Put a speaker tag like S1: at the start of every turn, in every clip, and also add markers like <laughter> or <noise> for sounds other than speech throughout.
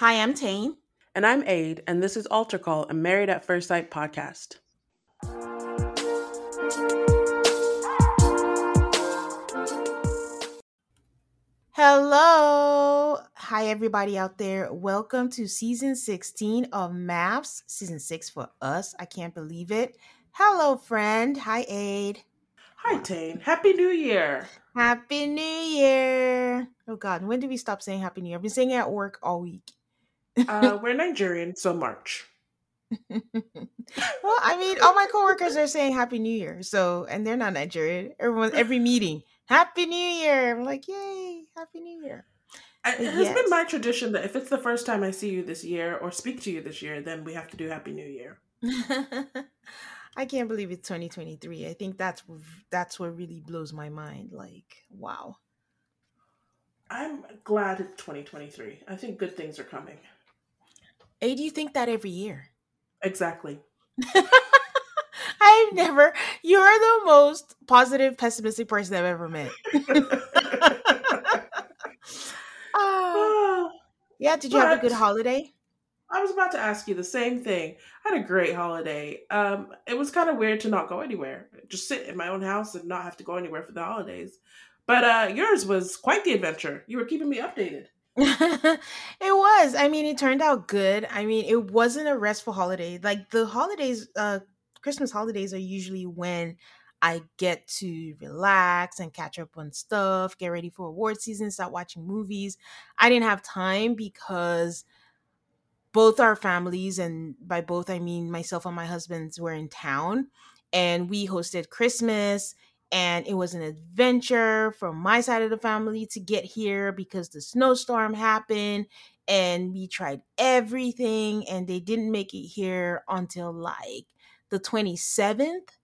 S1: Hi, I'm Tane.
S2: And I'm Aid, and this is Altar Call, a Married at First Sight podcast.
S1: Hello. Hi, everybody out there. Welcome to season 16 of MAFS, season six for us. I can't believe it. Hello, friend. Hi, Aid.
S2: Hi, Tane. Happy New Year.
S1: Happy New Year. Oh, God. When did we stop saying Happy New Year? I've been saying it at work all week.
S2: Uh, <laughs> we're Nigerian, so March.
S1: well, I mean, all my coworkers are saying Happy New Year. So, and they're not Nigerian. Everyone, every <laughs> meeting, Happy New Year. I'm like, yay, Happy New Year.
S2: It has
S1: yes.
S2: been my tradition that if it's the first time I see you this year or speak to you this year, then we have to do Happy New Year. <laughs>
S1: I can't believe it's 2023. I think that's that's what really blows my mind. Like, wow.
S2: I'm glad it's 2023. I think good things are coming.
S1: Hey, do you think that every year?
S2: Exactly. <laughs>
S1: I've never. You're the most positive, pessimistic person I've ever met. uh, <laughs> yeah. Did you
S2: but
S1: have a good holiday?
S2: I was about to ask you the same thing. I had a great holiday. Um, it was kind of weird to not go anywhere, just sit in my own house and not have to go anywhere for the holidays. But uh, yours was quite the adventure. You were keeping me updated. <laughs>
S1: it was. I mean, it turned out good. I mean, it wasn't a restful holiday. Like the holidays, uh, Christmas holidays are usually when I get to relax and catch up on stuff, get ready for award season, start watching movies. I didn't have time because both our families, and by both I mean myself and my husband's, were in town, and we hosted Christmas. And it was an adventure from my side of the family to get here because the snowstorm happened and we tried everything and they didn't make it here until like the 27th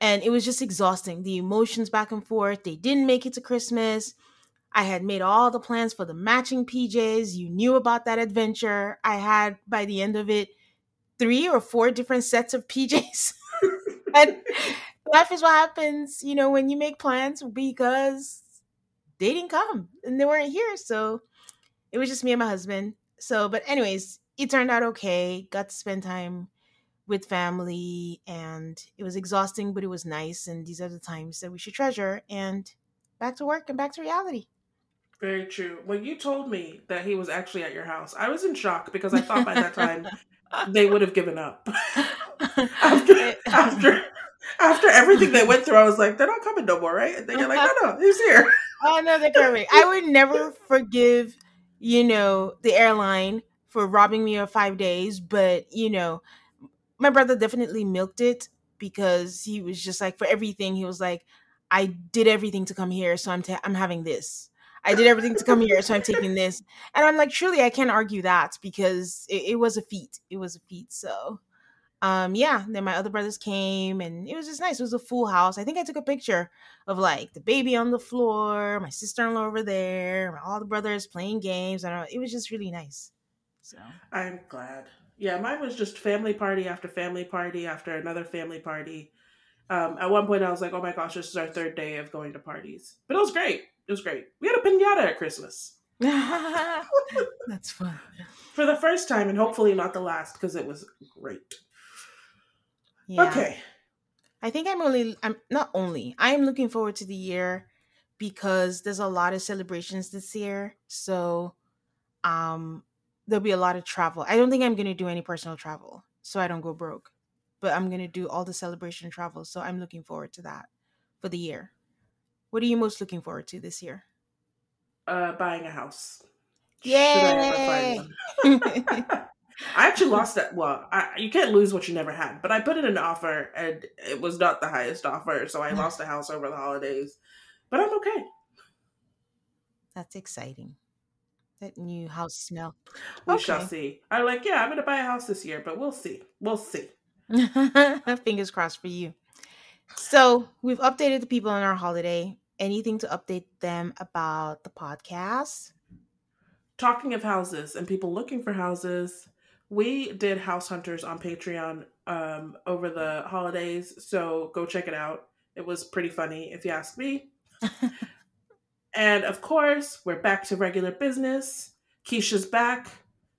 S1: and it was just exhausting the emotions back and forth they didn't make it to christmas. I had made all the plans for the matching pjs you knew about that adventure. I had by the end of it three or four different sets of pjs <laughs> and life is what happens you know when you make plans because they didn't come and they weren't here. So it was just me and my husband. So but anyways it turned out okay. Got to spend time with family and it was exhausting but it was nice. And these are the times that we should treasure and back to work and back to reality.
S2: Very true. When you told me that he was actually at your house. I was in shock because i thought by that time <laughs> they would have given up. <laughs> After, <laughs> after after everything they went through i was like they're not coming no more right? And they're like no no he's here.
S1: Oh no they're coming. I would never forgive you know the airline for robbing me of five days but you know my brother definitely milked it because he was just like for everything he was like i did everything to come here so i'm ta- i'm having this i did everything to come here so i'm taking this. And i'm like truly i can't argue that because it, it was a feat. It was a feat. So um yeah then my other brothers came and it was just nice. It was a full house. I think i took a picture of like the baby on the floor my sister-in-law over there all the brothers playing games. And it was just really nice. So.
S2: I'm glad. Yeah, mine was just family party after family party after another family party. Um, at one point, I was like, "Oh my gosh, this is our third day of going to parties," but it was great. It was great. We had a pinata at Christmas. <laughs>
S1: That's fun
S2: for the first time, and hopefully not the last, because it was great.
S1: Yeah.
S2: Okay.
S1: I think I'm only. I'm not only. I'm looking forward to the year because there's a lot of celebrations this year. So, um, there'll be a lot of travel. I don't think I'm going to do any personal travel so I don't go broke. But I'm going to do all the celebration travel, so I'm looking forward to that for the year. What are you most looking forward to this year?
S2: Uh buying a house.
S1: Yay! <laughs> <laughs>
S2: I actually lost that. Well, I, you can't lose what you never had. But I put in an offer, and it was not the highest offer, so I <laughs> lost a house over the holidays. But I'm okay.
S1: That's exciting. That new house smell.
S2: We
S1: Okay.
S2: shall see. I'm like, yeah, I'm going to buy a house this year, but we'll see. We'll see.
S1: Fingers crossed for you. So we've updated the people on our holiday. Anything to update them about the podcast?
S2: Talking of houses and people looking for houses, we did House Hunters on Patreon um, over the holidays, so go check it out. It was pretty funny, if you ask me. <laughs> and of course, we're back to regular business. Keisha's back,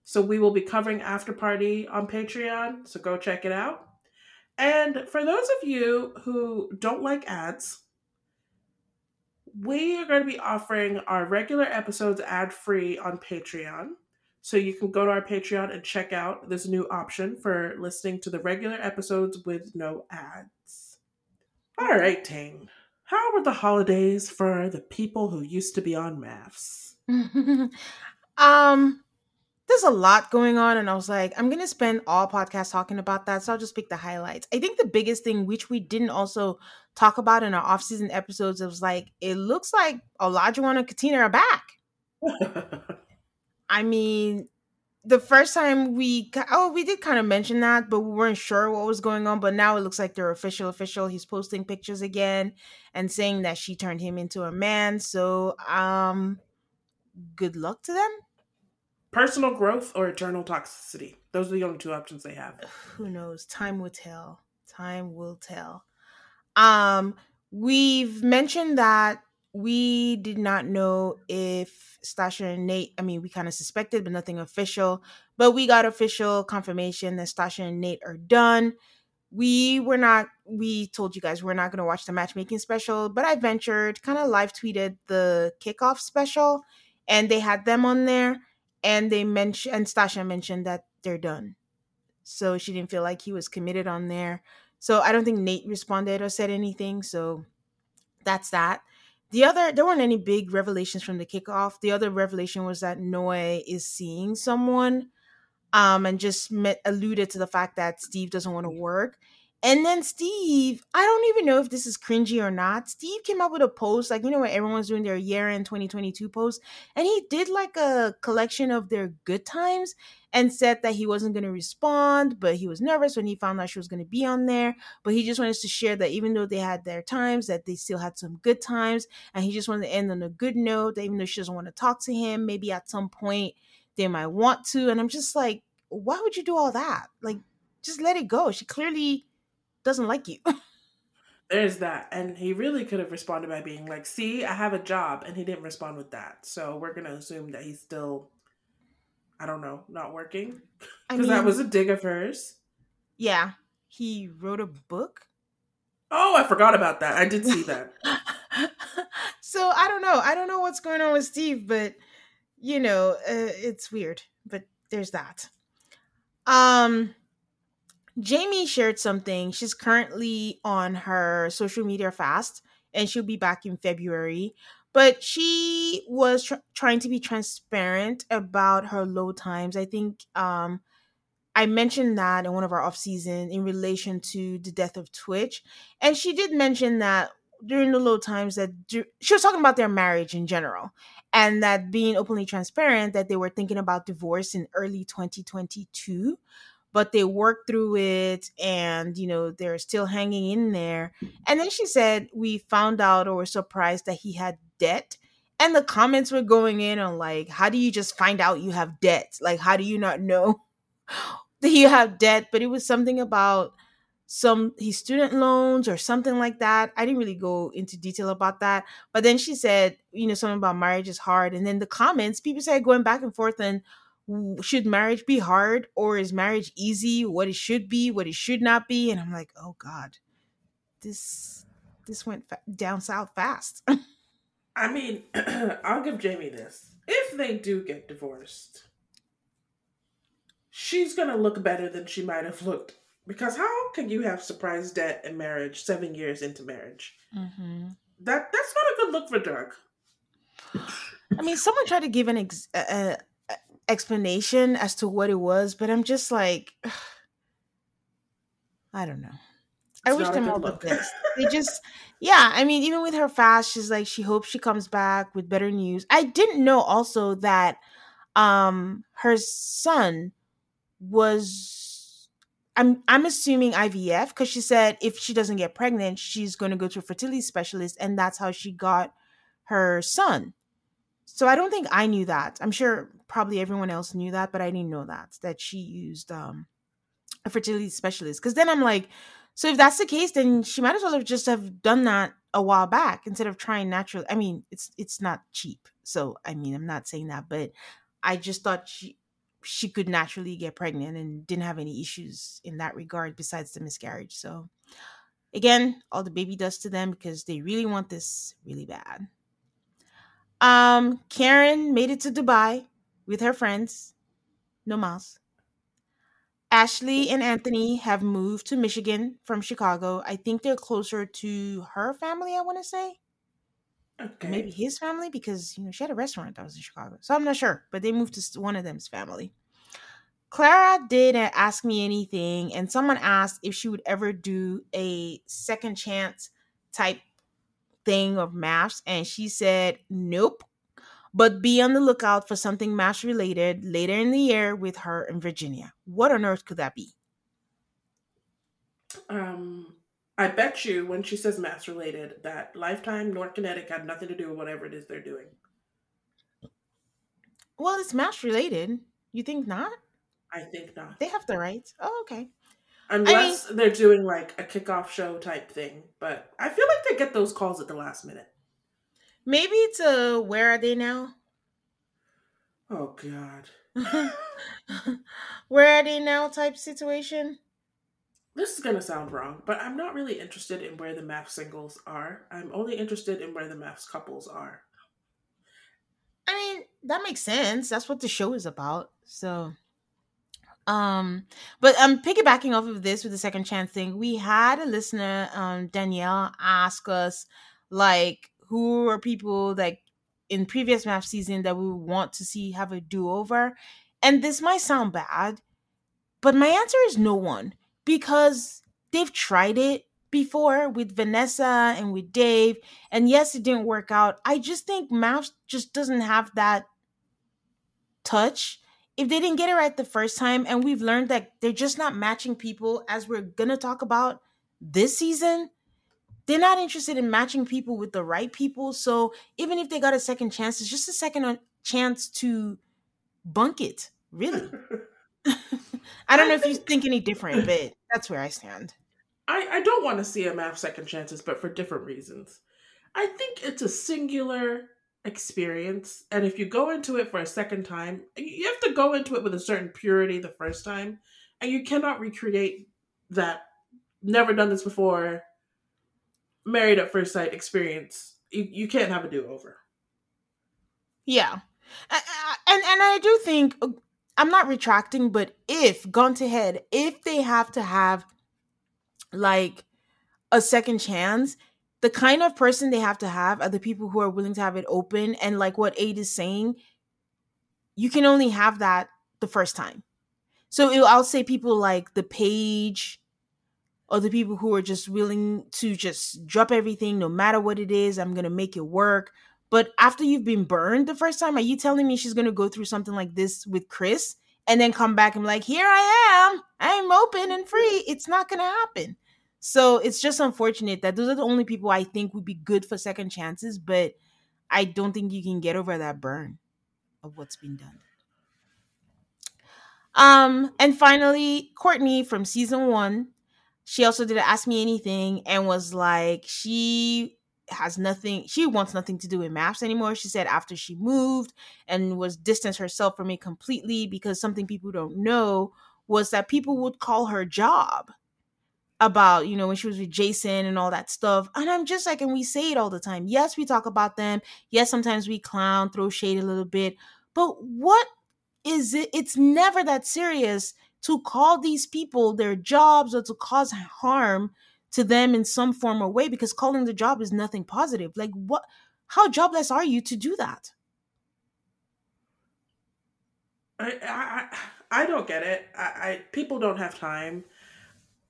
S2: so we will be covering After Party on Patreon, so go check it out. And for those of you who don't like ads, we are going to be offering our regular episodes ad free on Patreon. So you can go to our Patreon and check out this new option for listening to the regular episodes with no ads. All right, Tane. How were the holidays for the people who used to be on MAFS? <laughs>
S1: um, there's a lot going on, and I was like, I'm gonna spend all podcast talking about that, so I'll just pick the highlights. I think the biggest thing, which we didn't also talk about in our off-season episodes, it was like it looks like Olajuwon and Katina are back. <laughs> I mean, the first time we oh we did kind of mention that, but we weren't sure what was going on. But now it looks like they're official. Official. He's posting pictures again and saying that she turned him into a man. So um, good luck to them.
S2: Personal growth or eternal toxicity? Those are the only two options they have.
S1: Who knows? Time will tell. Time will tell. Um, we've mentioned that we did not know if Stacia and Nate, I mean, we kind of suspected, but nothing official. But we got official confirmation that Stacia and Nate are done. We were not, we told you guys we're not going to watch the matchmaking special, but I ventured, kind of live tweeted the kickoff special, and they had them on there. And they mentioned, and Stacia mentioned that they're done. So she didn't feel like he was committed on there. So I don't think Nate responded or said anything. So that's that. The other, there weren't any big revelations from the kickoff. The other revelation was that Noi is seeing someone, um, and just met, alluded to the fact that Steve doesn't want to work. And then Steve, I don't even know if this is cringy or not. Steve came up with a post, like you know, when everyone's doing their year end 2022 post, and he did like a collection of their good times and said that he wasn't going to respond, but he was nervous when he found out she was going to be on there. But he just wanted to share that even though they had their times, that they still had some good times, and he just wanted to end on a good note. That even though she doesn't want to talk to him, maybe at some point they might want to. And I'm just like, why would you do all that? Like, just let it go. She clearly doesn't like you. <laughs>
S2: There's that. And he really could have responded by being like, see, I have a job. And he didn't respond with that. So we're going to assume that he's still, I don't know, not working. Because <laughs> that was a dig of hers.
S1: yeah, he wrote a book.
S2: Oh, I forgot about that. I did see that. <laughs>
S1: so I don't know. I don't know what's going on with Steve, but you know, uh, it's weird. But there's that. Um, Jamie shared something. She's currently on her social media fast, and she'll be back in February. But she was tr- trying to be transparent about her low times. I think um, I mentioned that in one of our off season in relation to the death of Twitch, and she did mention that during the low times that dur- she was talking about their marriage in general and that being openly transparent that they were thinking about divorce in early 2022 but they worked through it and you know they're still hanging in there and then she said we found out or were surprised that he had debt and the comments were going in on like how do you just find out you have debt like how do you not know <laughs> that you have debt but it was something about some his student loans or something like that. I didn't really go into detail about that. But then she said, you know, something about marriage is hard. And then the comments, people said going back and forth and should marriage be hard or is marriage easy? What it should be, what it should not be. And I'm like, oh God, this this went fa- down south fast. <laughs>
S2: I mean, <clears throat> I'll give Jamie this. If they do get divorced, she's gonna look better than she might have looked. Because how can you have surprise debt in marriage seven years into marriage? Mm-hmm. That that's not a good look for Doug.
S1: I mean, someone tried to give an ex- a, explanation as to what it was, but I'm just like, <sighs> I don't know. I wish them all the best. <laughs> They just, yeah. I mean, even with her fast, she's like, she hopes she comes back with better news. I didn't know also that, um, her son was, I'm, I'm assuming IVF because she said if she doesn't get pregnant, she's going to go to a fertility specialist, and that's how she got her son. So I don't think I knew that. I'm sure probably everyone else knew that, but I didn't know that that she used um a fertility specialist. Because then I'm like, so if that's the case, then she might as well have just have done that a while back instead of trying natural. I mean, it's it's not cheap. So I mean, I'm not saying that, but I just thought she she could naturally get pregnant and didn't have any issues in that regard besides the miscarriage. So again, all the baby does to them because they really want this really bad. Um, Karen made it to Dubai with her friends. No mouse. Ashley and Anthony have moved to Michigan from Chicago. I think they're closer to her family, I want to say. Okay. Maybe his family because, you know, she had a restaurant that was in Chicago. So I'm not sure, but they moved to one of them's family. Clara didn't ask me anything, and someone asked if she would ever do a second chance type thing of MAFS, and she said, nope. But be on the lookout for something MAFS related later in the year with her in Virginia. What on earth could that be?
S2: Um, I bet you when she says MAFS related, that Lifetime North Kinetic had nothing to do with whatever it is they're doing.
S1: Well, it's MAFS related. You think not?
S2: I think not.
S1: They have the rights. Oh, okay.
S2: Unless I mean, they're doing like a kickoff show type thing. But I feel like they get those calls at the last minute.
S1: Maybe it's a where are they now?
S2: Oh God. <laughs>
S1: where are they now type situation?
S2: This is gonna sound wrong, but I'm not really interested in where the MAFS singles are. I'm only interested in where the MAFS couples are.
S1: I mean, that makes sense. That's what the show is about. So um, but I'm piggybacking off of this with the second chance thing. We had a listener, um, Danielle, ask us like who are people like in previous MAFS season that we want to see have a do over. And this might sound bad, but my answer is no one because they've tried it before with Vanessa and with Dave. And yes, it didn't work out. I just think MAFS just doesn't have that touch if they didn't get it right the first time and we've learned that they're just not matching people as we're going to talk about this season they're not interested in matching people with the right people so even if they got a second chance it's just a second chance to bunk it really. <laughs> I don't know if you think any different but that's where i stand.
S2: I, I don't want to see a MAFS second chances but for different reasons. I think it's a singular experience and if you go into it for a second time you have to go into it with a certain purity the first time and you cannot recreate that never done this before married at first sight experience you, you can't have a do-over.
S1: Yeah. And and i do think uh, i'm not retracting but if gone to head if they have to have like a second chance the kind of person they have to have are the people who are willing to have it open. And like what Aid is saying, you can only have that the first time. So it, I'll say people like the Paige or the people who are just willing to just drop everything no matter what it is, I'm gonna make it work. But after you've been burned the first time, are you telling me she's gonna go through something like this with Chris and then come back and be like, here I am, I'm open and free? It's not gonna happen. So it's just unfortunate that those are the only people I think would be good for second chances, but I don't think you can get over that burn of what's been done. Um, and finally, Courtney from season one, she also didn't ask me anything and was like, she has nothing, she wants nothing to do with MAFS anymore. She said after she moved and was distanced herself from me completely because something people don't know was that people would call her job about, you know, when she was with Jason and all that stuff. And I'm just like, and we say it all the time. Yes, we talk about them. Yes, sometimes we clown, throw shade a little bit. But what is it it's never that serious to call these people their jobs or to cause harm to them in some form or way because calling the job is nothing positive. Like what how jobless are you to do that?
S2: I I, I don't get it. I, I people don't have time.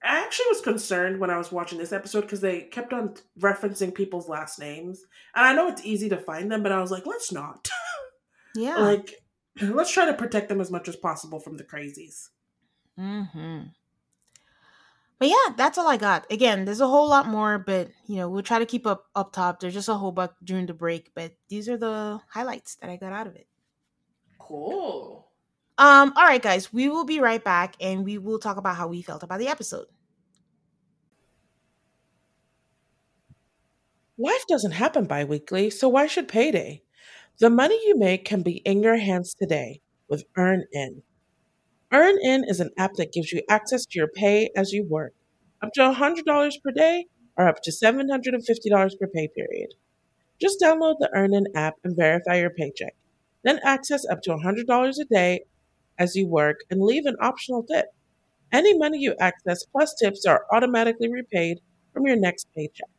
S2: I actually was concerned when I was watching this episode because they kept on referencing people's last names, and I know it's easy to find them, but I was like, let's not. <laughs>
S1: Yeah,
S2: like let's try to protect them as much as possible from the crazies.
S1: Hmm. But yeah, that's all I got. Again, there's a whole lot more, but you know, we'll try to keep up up top. There's just a whole bunch during the break, but these are the highlights that I got out of it.
S2: Cool.
S1: Um, all right, guys, we will be right back and we will talk about how we felt about the episode.
S2: Life doesn't happen bi weekly, so why should payday? The money you make can be in your hands today with EarnIn. EarnIn is an app that gives you access to your pay as you work, up to $100 per day or up to $750 per pay period. Just download the EarnIn app and verify your paycheck. Then access up to $100 a day as you work and leave an optional tip. Any money you access plus tips are automatically repaid from your next paycheck.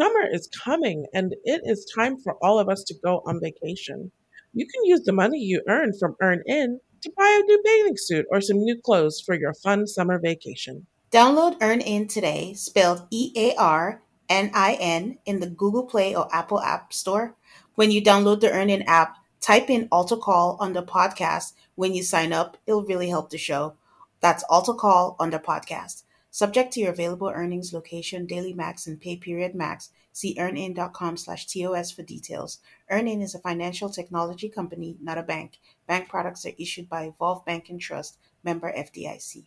S2: Summer is coming and it is time for all of us to go on vacation. You can use the money you earn from EarnIn to buy a new bathing suit or some new clothes for your fun summer vacation.
S1: Download EarnIn today, spelled E A R N I N, in the Google Play or Apple App Store. When you download the EarnIn app, type in Altar Call the podcast. When you sign up, it'll really help the show. That's Altar Call the podcast. Subject to your available earnings, location, daily max, and pay period max. See earnin.com slash TOS for details. EarnIn is a financial technology company, not a bank. Bank products are issued by Evolve Bank and Trust, member FDIC.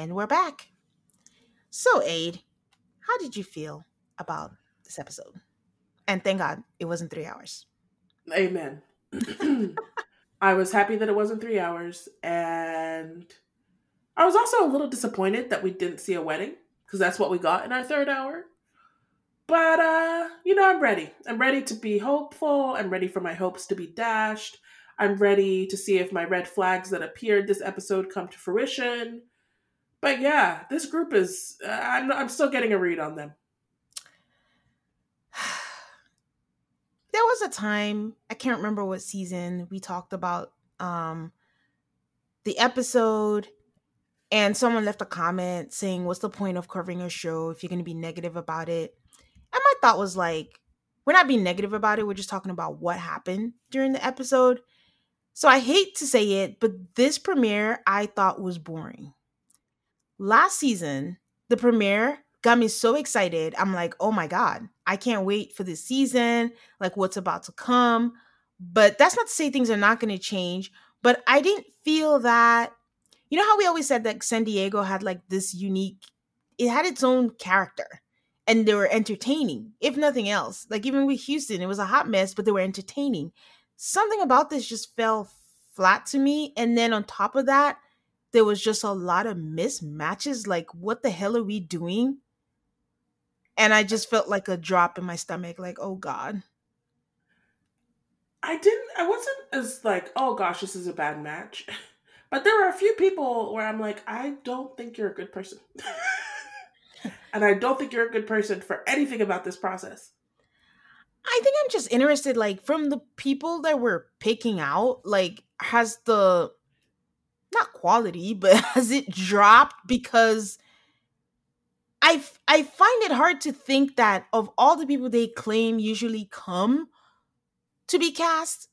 S1: And we're back. So, Aid, how did you feel about this episode? And thank God it wasn't three hours.
S2: Amen. <clears throat> I was happy that it wasn't three hours. And I was also a little disappointed that we didn't see a wedding because that's what we got in our third hour. But, uh, you know, I'm ready. I'm ready to be hopeful. I'm ready for my hopes to be dashed. I'm ready to see if my red flags that appeared this episode come to fruition but yeah, this group is. Uh, I'm I'm still getting a read on them. <sighs>
S1: there was a time I can't remember what season we talked about um the episode and someone left a comment saying what's the point of covering a show if you're going to be negative about it and my thought was like we're not being negative about it we're just talking about what happened during the episode so i hate to say it but this premiere i thought was boring last season, the premiere got me so excited. I'm like, oh my God, I can't wait for this season, like what's about to come. But that's not to say things are not going to change. But I didn't feel that, you know, how we always said that San Diego had like this unique, it had its own character and they were entertaining, if nothing else. Like even with Houston, it was a hot mess, but they were entertaining. Something about this just fell flat to me. And then on top of that, there was just a lot of mismatches. Like, what the hell are we doing? And I just felt like a drop in my stomach, like, oh God.
S2: I didn't, I wasn't as like, oh gosh, this is a bad match. <laughs> But there were a few people where I'm like, I don't think you're a good person. <laughs> and I don't think you're a good person for anything about this process.
S1: I think I'm just interested, like, from the people that we're picking out, like, has the not quality, but <laughs> has it dropped because I I find it hard to think that of all the people they claim usually come to be cast,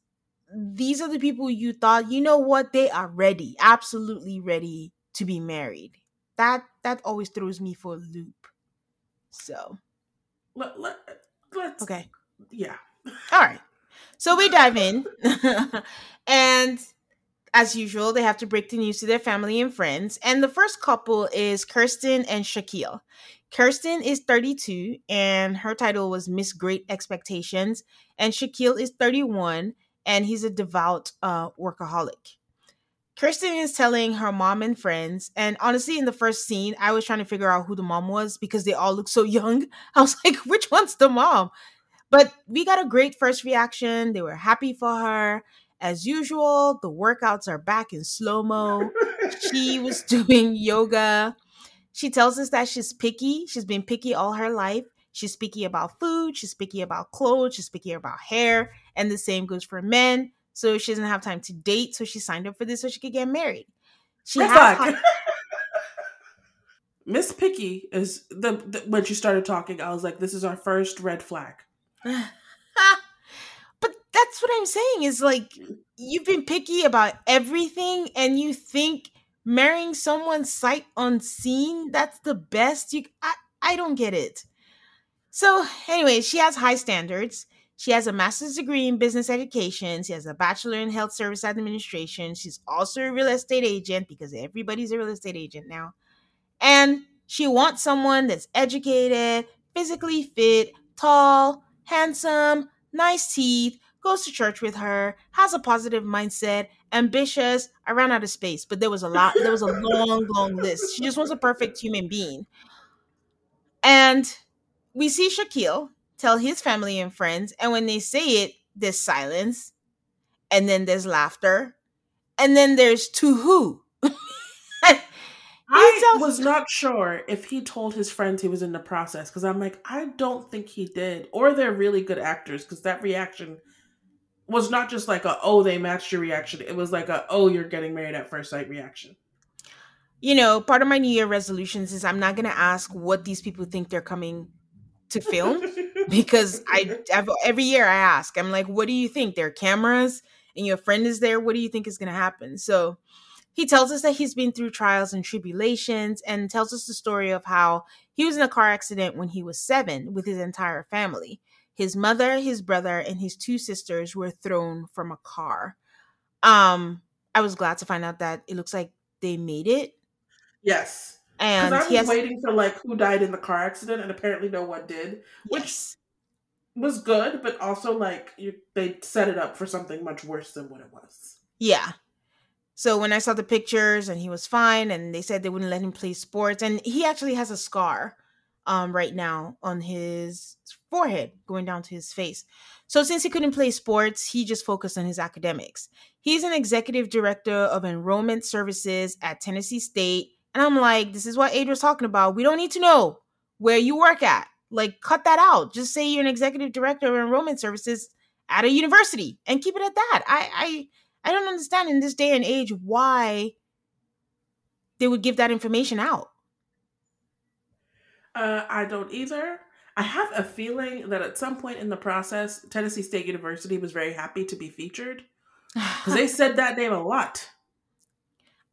S1: these are the people you thought, you know what, they are ready, absolutely ready to be married. That that always throws me for a loop. So
S2: let, let, let's
S1: okay,
S2: yeah.
S1: All right. So we dive in. <laughs> and as usual, they have to break the news to their family and friends. And the first couple is Kirsten and Shaquille. Kirsten is 32 and her title was Miss Great Expectations. And Shaquille is 31 and he's a devout uh, workaholic. Kirsten is telling her mom and friends, and honestly, in the first scene, I was trying to figure out who the mom was because they all look so young. <laughs> I was like, which one's the mom? But we got a great first reaction. They were happy for her. As usual, the workouts are back in slow mo. she <laughs> was <laughs> doing yoga. She tells us that she's picky. She's been picky all her life. She's picky about food. She's picky about clothes. She's picky about hair. And the same goes for men. So she doesn't have time to date. So she signed up for this so she could get married. She
S2: Red
S1: has. <laughs>
S2: Miss Picky is the, the when she started talking, I was like, "This is our first red flag." <sighs>
S1: that's what I'm saying is like you've been picky about everything and you think marrying someone sight unseen that's the best you I, I don't get it. So anyway, she has high standards. She has a master's degree in business education. She has a bachelor in health service administration. She's also a real estate agent because everybody's a real estate agent now. And she wants someone that's educated, physically fit, tall, handsome, nice teeth, goes to church with her, has a positive mindset, ambitious. I ran out of space, but there was a lot, there was a <laughs> long, long list. She just was a perfect human being. And we see Shaquille tell his family and friends, and when they say it, there's silence, and then there's laughter, and then there's to who. <laughs>
S2: I was not sure if he told his friends he was in the process because I'm like, I don't think he did, or they're really good actors because that reaction was not just like a oh they matched your reaction. It was like a oh you're getting married at first sight reaction.
S1: You know, part of my New Year resolutions is I'm not gonna ask what these people think they're coming to film <laughs> because I I've, every year I ask. I'm like, what do you think? There are cameras and your friend is there. What do you think is gonna happen? So he tells us that he's been through trials and tribulations and tells us the story of how he was in a car accident when he was seven with his entire family. His mother, his brother, and his two sisters were thrown from a car. Um, I was glad to find out that it looks like they made it.
S2: Yes.
S1: And
S2: I was
S1: has,
S2: waiting for like who died in the car accident, and apparently no one did, which
S1: yes.
S2: was good, but also like you, they set it up for something much worse than what it was.
S1: Yeah. So when I saw the pictures and he was fine, and they said they wouldn't let him play sports, and he actually has a scar um, right now on his forehead going down to his face. So since he couldn't play sports, he just focused on his academics. He's an executive director of enrollment services at Tennessee State. And I'm like, this is what Adria's talking about. We don't need to know where you work at. Like, cut that out. Just say you're an executive director of enrollment services at a university and keep it at that. I I I don't understand in this day and age why they would give that information out.
S2: Uh, I don't either. I have a feeling that at some point in the process, Tennessee State University was very happy to be featured <sighs> because they said that name a lot.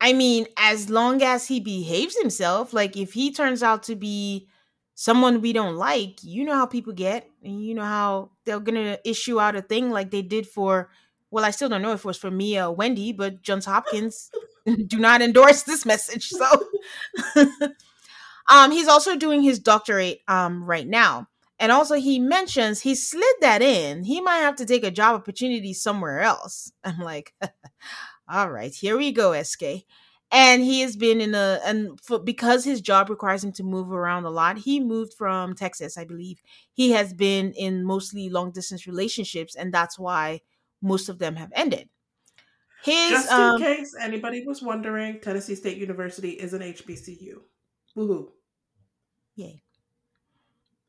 S1: I mean, as long as he behaves himself, like if he turns out to be someone we don't like, you know how people get, and you know how they're gonna issue out a thing like they did for. Well, I still don't know if it was for Mia or Wendy, but Johns Hopkins <laughs> do not endorse this message. So, <laughs> um, he's also doing his doctorate um right now, and also he mentions he slid that in. He might have to take a job opportunity somewhere else. <laughs> I'm like, <laughs> all right, here we go, SK. And he has been in a and for, because his job requires him to move around a lot. He moved from Texas, I believe. He has been in mostly long distance relationships, and that's why most of them have ended. His
S2: Just in
S1: um,
S2: case anybody was wondering, Tennessee State University is an HBCU. Woohoo.
S1: Yay.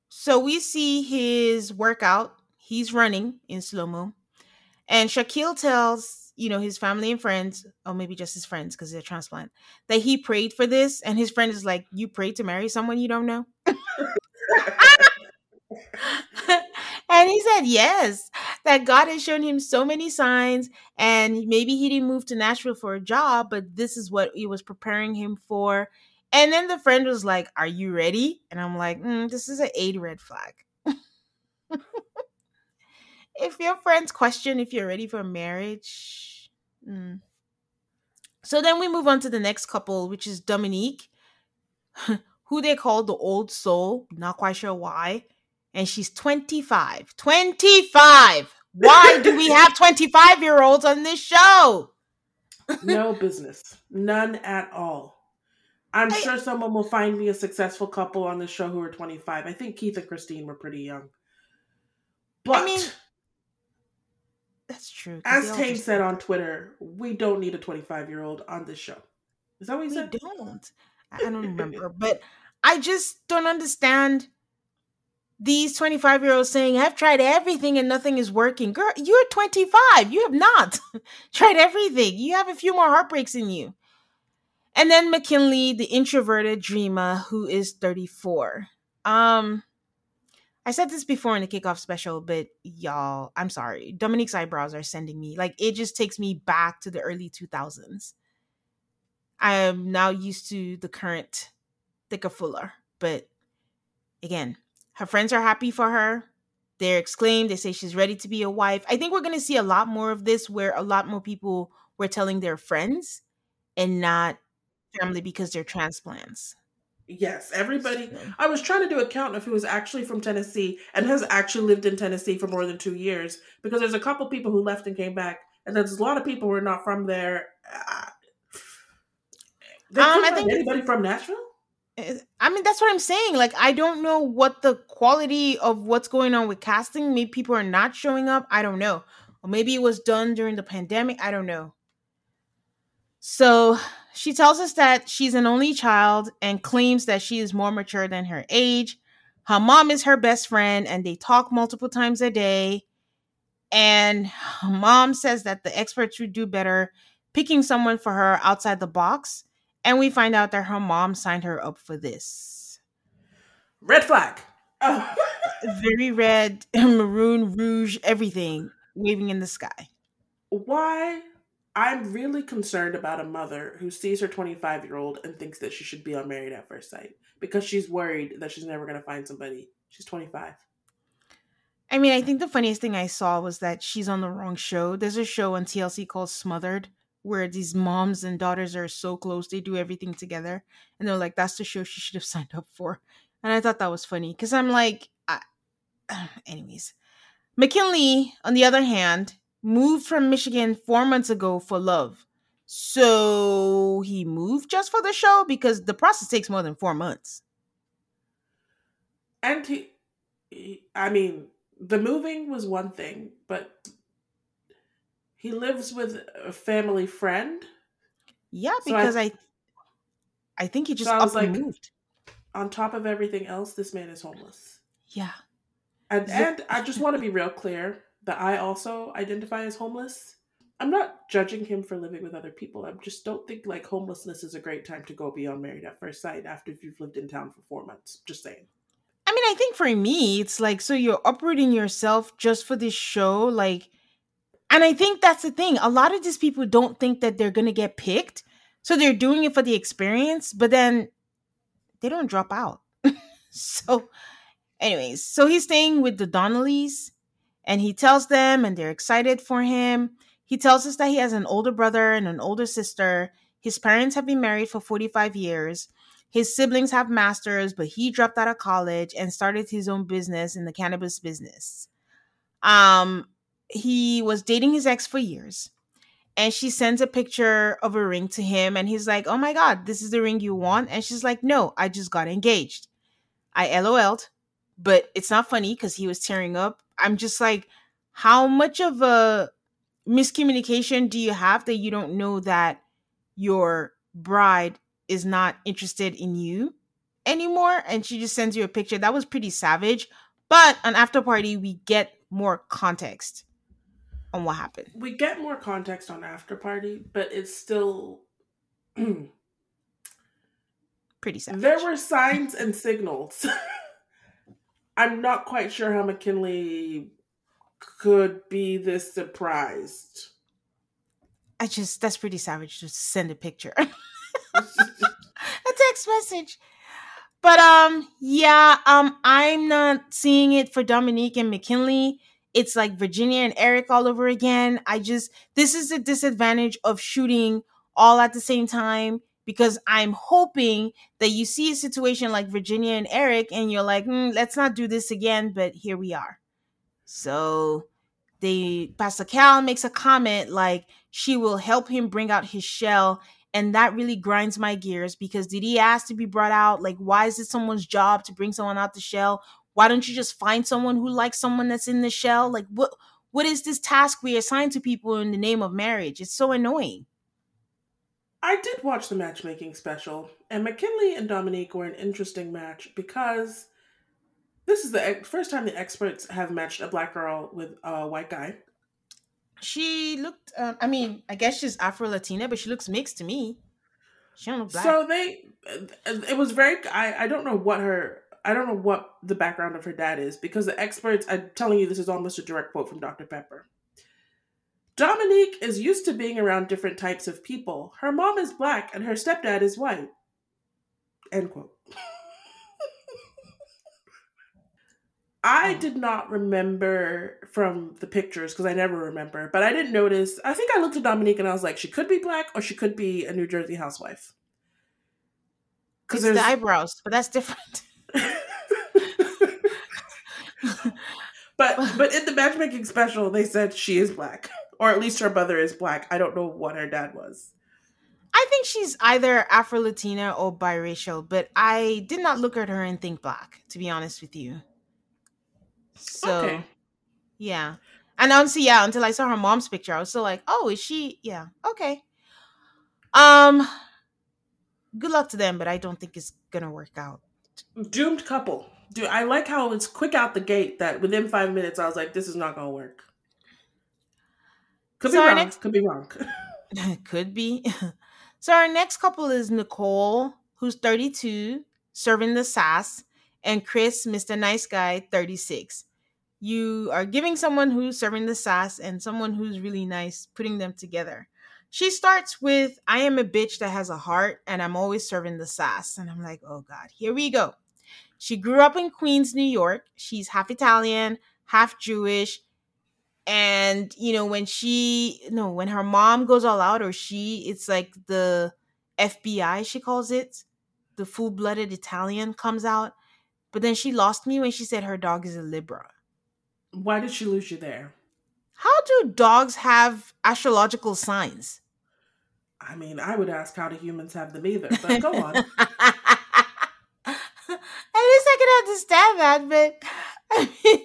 S1: So we see his workout. He's running in slow mo. And Shaquille tells, you know, his family and friends, or maybe just his friends because they're transplant, that he prayed for this. And his friend is like, You prayed to marry someone you don't know? <laughs> and he said, Yes, that God has shown him so many signs. And maybe he didn't move to Nashville for a job, but this is what he was preparing him for. And then the friend was like, Are you ready? And I'm like, mm, This is an eight red flag. <laughs> if your friends question if you're ready for marriage. Mm. So then we move on to the next couple, which is Dominique, <laughs> who they call the old soul. Not quite sure why. And she's 25. 25! Why do we have <laughs> 25 year olds on this show?
S2: no business. None at all. I'm I, sure someone will find me a successful couple on the show who are 25. I think Keith and Kristine were pretty young. But I mean,
S1: that's true.
S2: As just... said on Twitter, we don't need a 25 year old on this show. Is that what he we said?
S1: We don't. I don't remember, but I just don't understand these 25 year olds saying, I've tried everything and nothing is working. Girl, you're 25. You have not <laughs> tried everything. You have a few more heartbreaks in you. And then McKinley, the introverted dreamer who is 34. Um, I said this before in the kickoff special, but y'all, I'm sorry. Dominique's eyebrows are sending me like it just takes me back to the early 2000s. I am now used to the current thicker fuller, but again, her friends are happy for her. They're exclaimed. They say she's ready to be a wife. I think we're going to see a lot more of this where a lot more people were telling their friends and not family because they're transplants.
S2: Yes, everybody. I was trying to do a count of who was actually from Tennessee and has actually lived in Tennessee for more than two years because there's a couple people who left and came back, and there's a lot of people who are not from there. Uh, um, I think anybody from Nashville.
S1: Eh, I mean, that's what I'm saying. Like, I don't know what the quality of what's going on with casting. Maybe people are not showing up. I don't know. Or maybe it was done during the pandemic. I don't know. So she tells us that she's an only child and claims that she is more mature than her age. Her mom is her best friend and they talk multiple times a day. And mom says that the experts would do better picking someone for her outside the box and we find out that her mom signed her up for this.
S2: Red flag.
S1: Oh. <laughs> Very red, <laughs> maroon, rouge, everything waving in the sky.
S2: Why? I'm really concerned about a mother who sees her 25 year old and thinks that she should be on Married at First Sight because she's worried that she's never going to find somebody. She's 25.
S1: I mean, I think the funniest thing I saw was that she's on the wrong show. There's a show on TLC called Smothered where these moms and daughters are so close, they do everything together. And they're like, that's the show she should have <laughs> signed up for. And I thought that was funny because I'm like, I, <sighs> anyways. McKinley, on the other hand, moved from Michigan four months ago for love. So he moved just for the show because the process takes more than four months.
S2: And he, he I mean, the moving was one thing, but he lives with a family friend.
S1: Yeah, because so I, I, I think he just so up like, moved.
S2: On top of everything else, this man is homeless.
S1: Yeah.
S2: And and I just want to be real clear that I also identify as homeless. I'm not judging him for living with other people. I just don't think like homelessness is a great time to go beyond married at first sight after you've lived in town for four months. Just saying.
S1: I mean, I think for me, it's like so you're uprooting yourself just for this show. Like and I think that's the thing. A lot of these people don't think that they're to get picked. So they're doing it for the experience, but then they don't drop out. <laughs> so, anyways, so he's staying with the Donnellys and he tells them, and they're excited for him. He tells us that he has an older brother and an older sister. His parents have been married for 45 years. His siblings have masters, but he dropped out of college and started his own business in the cannabis business. Um, he was dating his ex for years and she sends a picture of a ring to him and he's like oh my god this is the ring you want and she's like no i just got engaged i lol'd but it's not funny because he was tearing up i'm just like how much of a miscommunication do you have that you don't know that your bride is not interested in you anymore and she just sends you a picture that was pretty savage but on after party we get more context on what happened.
S2: We get more context on After Party, but it's still <clears throat>
S1: pretty sad.
S2: There were signs and signals. <laughs> I'm not quite sure how McKinley could be this surprised.
S1: I just that's pretty savage to send a picture. <laughs> <laughs> a text message. But um yeah, um I'm not seeing it for Dominique and McKinley it's like Virginia and Erik all over again. I just this is the disadvantage of shooting all at the same time because I'm hoping that you see a situation like Virginia and Erik and you're like, mm, let's not do this again, but here we are. So they Pastor Cal makes a comment like she will help him bring out his shell and that really grinds my gears because did he ask to be brought out? Like why is it someone's job to bring someone out the shell? Why don't you just find someone who likes someone that's in the shell? Like what what is this task we assign to people in the name of marriage? It's so annoying
S2: i did watch the matchmaking special and mckinley and dominique were an interesting match because this is the first time the experts have matched a black girl with a white guy
S1: she looked. Um, I mean, I guess she's Afro Latina, but she looks mixed to me. She don't look black.
S2: So they, it was very. I I don't know what her. I don't know what the background of her dad is because the experts. I'm telling you, this is almost a direct quote from Dr Pepper. Dominique is used to being around different types of people. Her mom is black and her stepdad is white. End quote. I hmm. did not remember from the pictures because I never remember, but I didn't notice. I think I looked at Dominique and I was like, she could be black or she could be a New Jersey housewife.
S1: Because there's the eyebrows, but that's different. <laughs> <laughs>
S2: but but in the matchmaking special, they said she is black, or at least her mother is black. I don't know what her dad was.
S1: I think she's either Afro Latina or biracial, but I did not look at her and think black, to be honest with you. So, okay. yeah. And honestly, yeah, until I saw her mom's picture, I was still like, oh, is she? Yeah, okay. Um, good luck to them, but I don't think it's gonna work out.
S2: Doomed couple. Dude, I like how it's quick out the gate that within five minutes I was like, this is not gonna work. Could so be wrong. Next... Could be wrong. <laughs> <laughs>
S1: could be. <laughs> so our next couple is Nicole, who's 32, serving the sass, and Chris, Mr. Nice Guy, 36. You are giving someone who's serving the sass and someone who's really nice, putting them together. She starts with, I am a bitch that has a heart and I'm always serving the sass. And I'm like, oh God, here we go. She grew up in Queens, New York. She's half Italian, half Jewish. And, you know, when she, no, when her mom goes all out or she, it's like the FBI, she calls it, the full blooded Italian comes out but then she lost me when she said her dog is a Libra.
S2: Why did she lose you there?
S1: How do dogs have astrological signs?
S2: I mean, I would ask how do humans have them either, but go on. <laughs> At
S1: least I can understand that, but I mean,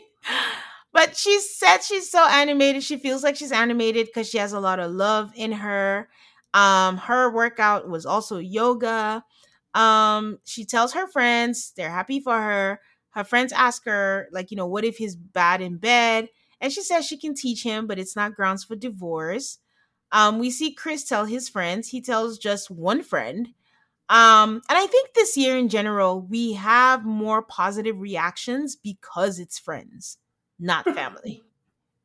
S1: but she said she's so animated. She feels like she's animated because she has a lot of love in her. Um, her workout was also yoga. Um, she tells her friends they're happy for her. Her friends ask her, like, you know, what if he's bad in bed? And she says she can teach him, but it's not grounds for divorce. Um, we see Chris tell his friends. He tells just one friend. Um, and I think this year in general, we have more positive reactions because it's friends, not <laughs> family.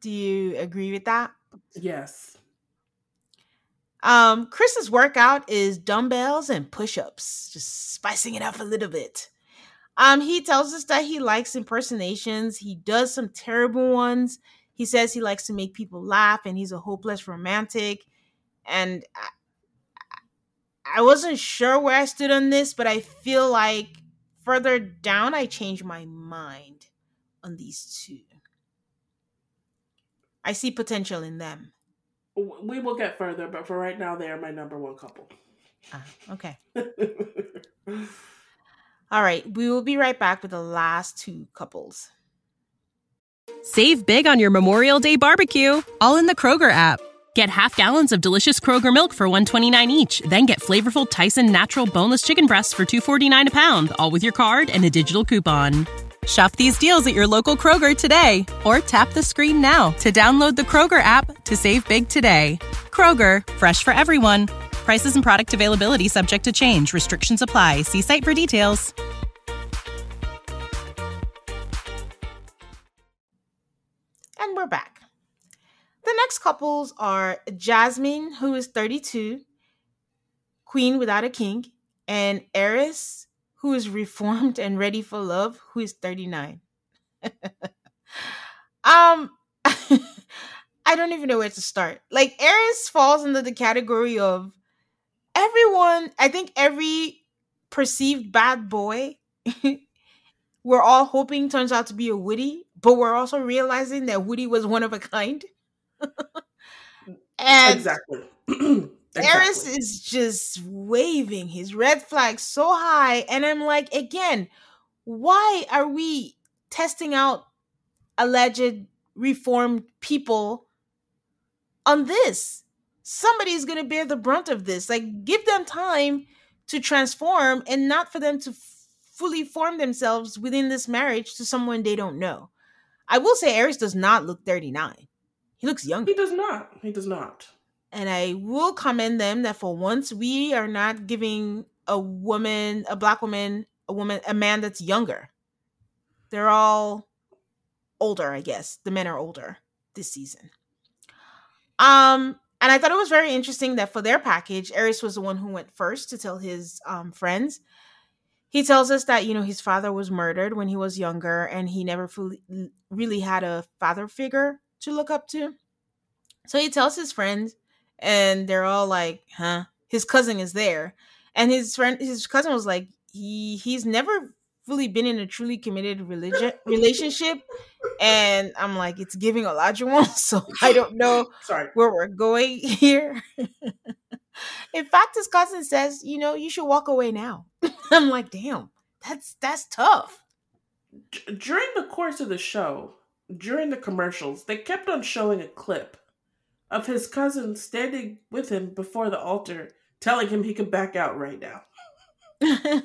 S1: Do you agree with that?
S2: Yes.
S1: Um, Chris's workout is dumbbells and push-ups, just spicing it up a little bit. Um, he tells us that he likes impersonations. He does some terrible ones. He says he likes to make people laugh and he's a hopeless romantic. And I, I wasn't sure where I stood on this, but I feel like further down I changed my mind on these two. I see potential in them
S2: we will get further, but for right now, they are my number one couple.
S1: Ah, okay. <laughs> All right. We will be right back with the last two couples.
S3: Save big on your Memorial Day barbecue, all in the Kroger app. Get half gallons of delicious Kroger milk for 129 each, then get flavorful Tyson natural boneless chicken breasts for 249 a pound, all with your card and a digital coupon. Shop these deals at your local Kroger today or tap the screen now to download the Kroger app to save big today. Kroger, fresh for everyone. Prices and product availability subject to change. Restrictions apply. See site for details.
S1: And we're back. The next couples are Jasmine, who is 32, Queen without a king, and Airris, who is reformed and ready for love, who is 39. <laughs> um, <laughs> I don't even know where to start. Like Airris falls into the category of everyone, I think every perceived bad boy <laughs> we're all hoping turns out to be a Woody, but we're also realizing that Woody was one of a kind. and
S2: exactly. <clears throat>
S1: exactly. Is just waving his red flag so high. And I'm like, again, why are we testing out alleged reformed people on this? Somebody's going to bear the brunt of this. Like, give them time to transform and not for them to f- fully form themselves within this marriage to someone they don't know. I will say, Airris does not look 39. He looks young.
S2: He does not. He does not.
S1: And I will commend them that for once we are not giving a woman, a black woman, a woman, a man that's younger. They're all older, I guess. The men are older this season. Um, and I thought it was very interesting that for their package, Airris was the one who went first to tell his um, friends. He tells us that you know his father was murdered when he was younger, and he never fully, really had a father figure to look up to. So he tells his friends, and they're all like, "Huh?" His cousin is there, and his friend, his cousin was like, "He he's never fully been in a truly committed religion relationship and i'm like it's giving olajuwon <laughs> so i don't know <laughs>
S2: Sorry.
S1: where we're going <laughs> here in fact his cousin says you know you should walk away now i'm like damn that's that's tough
S2: D- during the course of the show during the commercials they kept on showing a clip of his cousin standing with him before the altar telling him he could back out right now. <laughs>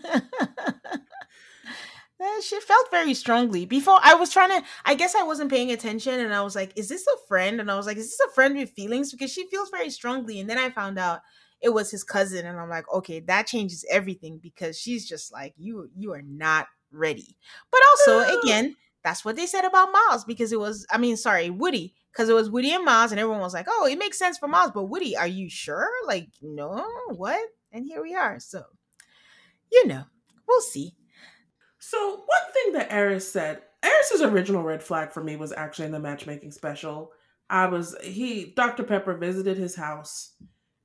S1: She felt very strongly. Before i was trying to i guess i wasn't paying attention and i was like is this a friend? And i was like is this a friend with feelings? Because she feels very strongly. And then i found out it was his cousin and i'm like okay that changes everything because she's just like you you are not ready. But also <sighs> again that's what they said about miles because it was i mean sorry woody because it was woody and miles and everyone was like oh it makes sense for miles but woody are you sure like no what and here we are so you know we'll see
S2: So one thing that Airris said, Airris's original red flag for me was actually in the matchmaking special. I was he Dr. Pepper visited his house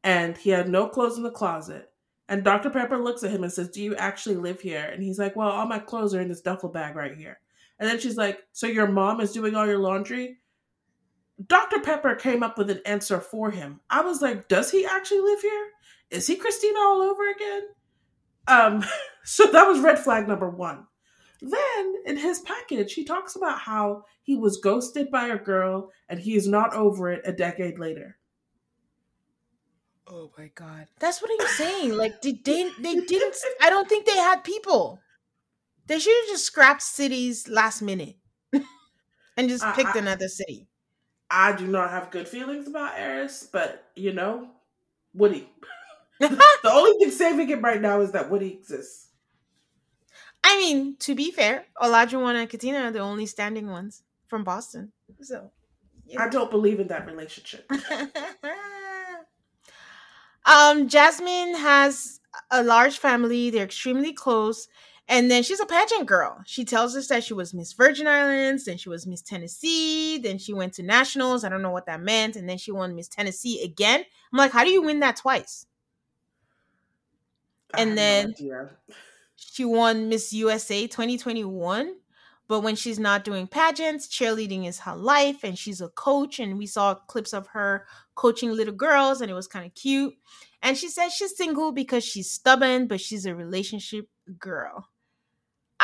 S2: and he had no clothes in the closet. And Dr. Pepper looks at him and says, Do you actually live here? And he's like, Well, all my clothes are in this duffel bag right here. And then she's like, So your mom is doing all your laundry? Dr. Pepper came up with an answer for him. I was like, Does he actually live here? Is he Christina all over again? Um, <laughs> so that was red flag number one. Then in his package, he talks about how he was ghosted by a girl and he is not over it a decade later.
S1: Oh my god. That's what I'm saying. Like did they they <laughs> didn't I don't think they had people. They should have just scrapped cities last minute <laughs> and just picked
S2: I-
S1: another city.
S2: I do not have good feelings about Airris, but you know, Woody. <laughs> <laughs> The only thing saving it right now is that Woody exists.
S1: I mean, to be fair, Olajuwon and Katina are the only standing ones from Boston. So
S2: I don't believe in that relationship.
S1: um, Jasmine has a large family. They're extremely close. And then she's a pageant girl. She tells us that she was Miss Virgin Islands, then she was Miss Tennessee, then she went to nationals. I don't know what that meant. And then she won Miss Tennessee again. I'm like, how do you win that twice?
S2: I
S1: And
S2: have no
S1: then- She won Miss USA 2021. But when she's not doing pageants, cheerleading is her life, and she's a coach. And we saw clips of her coaching little girls, and it was kind of cute. And she says she's single because she's stubborn, but she's a relationship girl.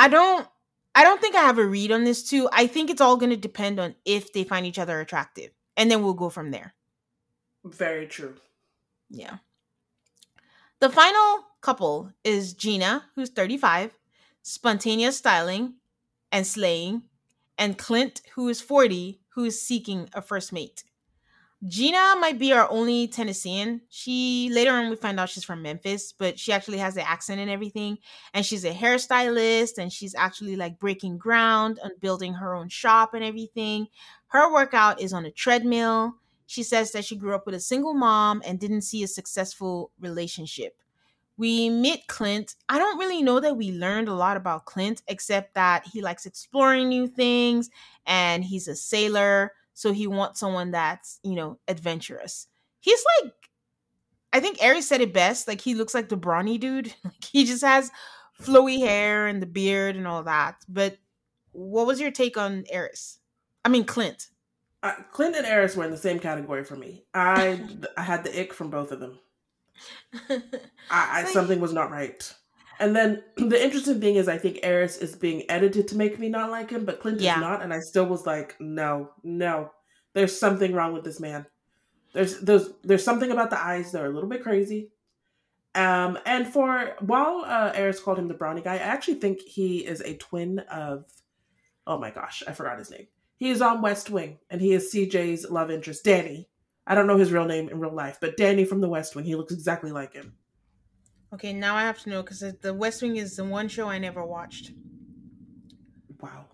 S1: I don't I don't think I have a read on this too. I think it's all gonna depend on if they find each other attractive. And then we'll go from there.
S2: Very true.
S1: Yeah. The final couple is Gina, who's 35, spontaneous styling and slaying, and Clint, who is 40, who is seeking a first mate. Gina might be our only Tennessean. She later on we find out she's from Memphis, but she actually has the accent and everything. And she's a hairstylist and she's actually like breaking ground on building her own shop and everything. Her workout is on a treadmill. She says that she grew up with a single mom and didn't see a successful relationship. We meet Clint. I don't really know that we learned a lot about Clint, except that he likes exploring new things and he's a sailor. So he wants someone that's, you know, adventurous. He's like I think Airris said it best. Like he looks like the brawny dude. <laughs> Like he just has flowy hair and the beard and all that. But what was your take on Airris? I mean Clint.
S2: Uh, Clint and Airris were in the same category for me. I <laughs> I had the ick from both of them. <laughs> I, I something was not right. And then <clears throat> the interesting thing is, I think Airris is being edited to make me not like him, but Clint yeah. is not, and I still was like, no, no, there's something wrong with this man. There's there's there's something about the eyes that are a little bit crazy. Um, and for while uh, Airris called him the brownie guy, I actually think he is a twin of. Oh my gosh, I forgot his name. He is on West Wing, and he is CJ's love interest, Danny. I don't know his real name in real life, but Danny from the West Wing. He looks exactly like him.
S1: Okay, now I have to know because the West Wing is the one show I never watched.
S2: Wow.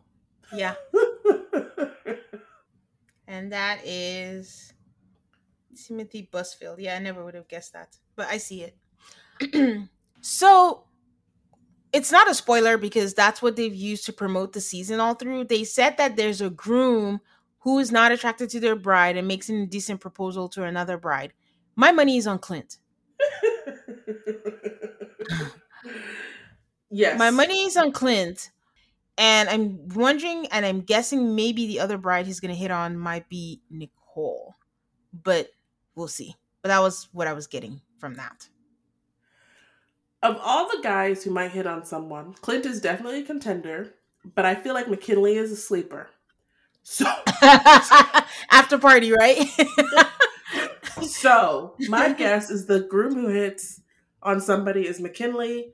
S1: Yeah. <laughs> and that is Timothy Busfield. Yeah, I never would have guessed that, but I see it. <clears throat> so it's not a spoiler because that's what they've used to promote the season all through. They said that there's a groom who is not attracted to their bride and makes an indecent proposal to another bride. My money is on Clint.
S2: Yes.
S1: My money is on Clint. And I'm wondering, and I'm guessing maybe the other bride he's going to hit on might be Nicole. But we'll see. But that was what I was getting from that.
S2: Of all the guys who might hit on someone, Clint is definitely a contender, but I feel like McKinley is a sleeper. So <laughs>
S1: after party, right? <laughs>
S2: so my guess is the groom who hits on somebody is McKinley.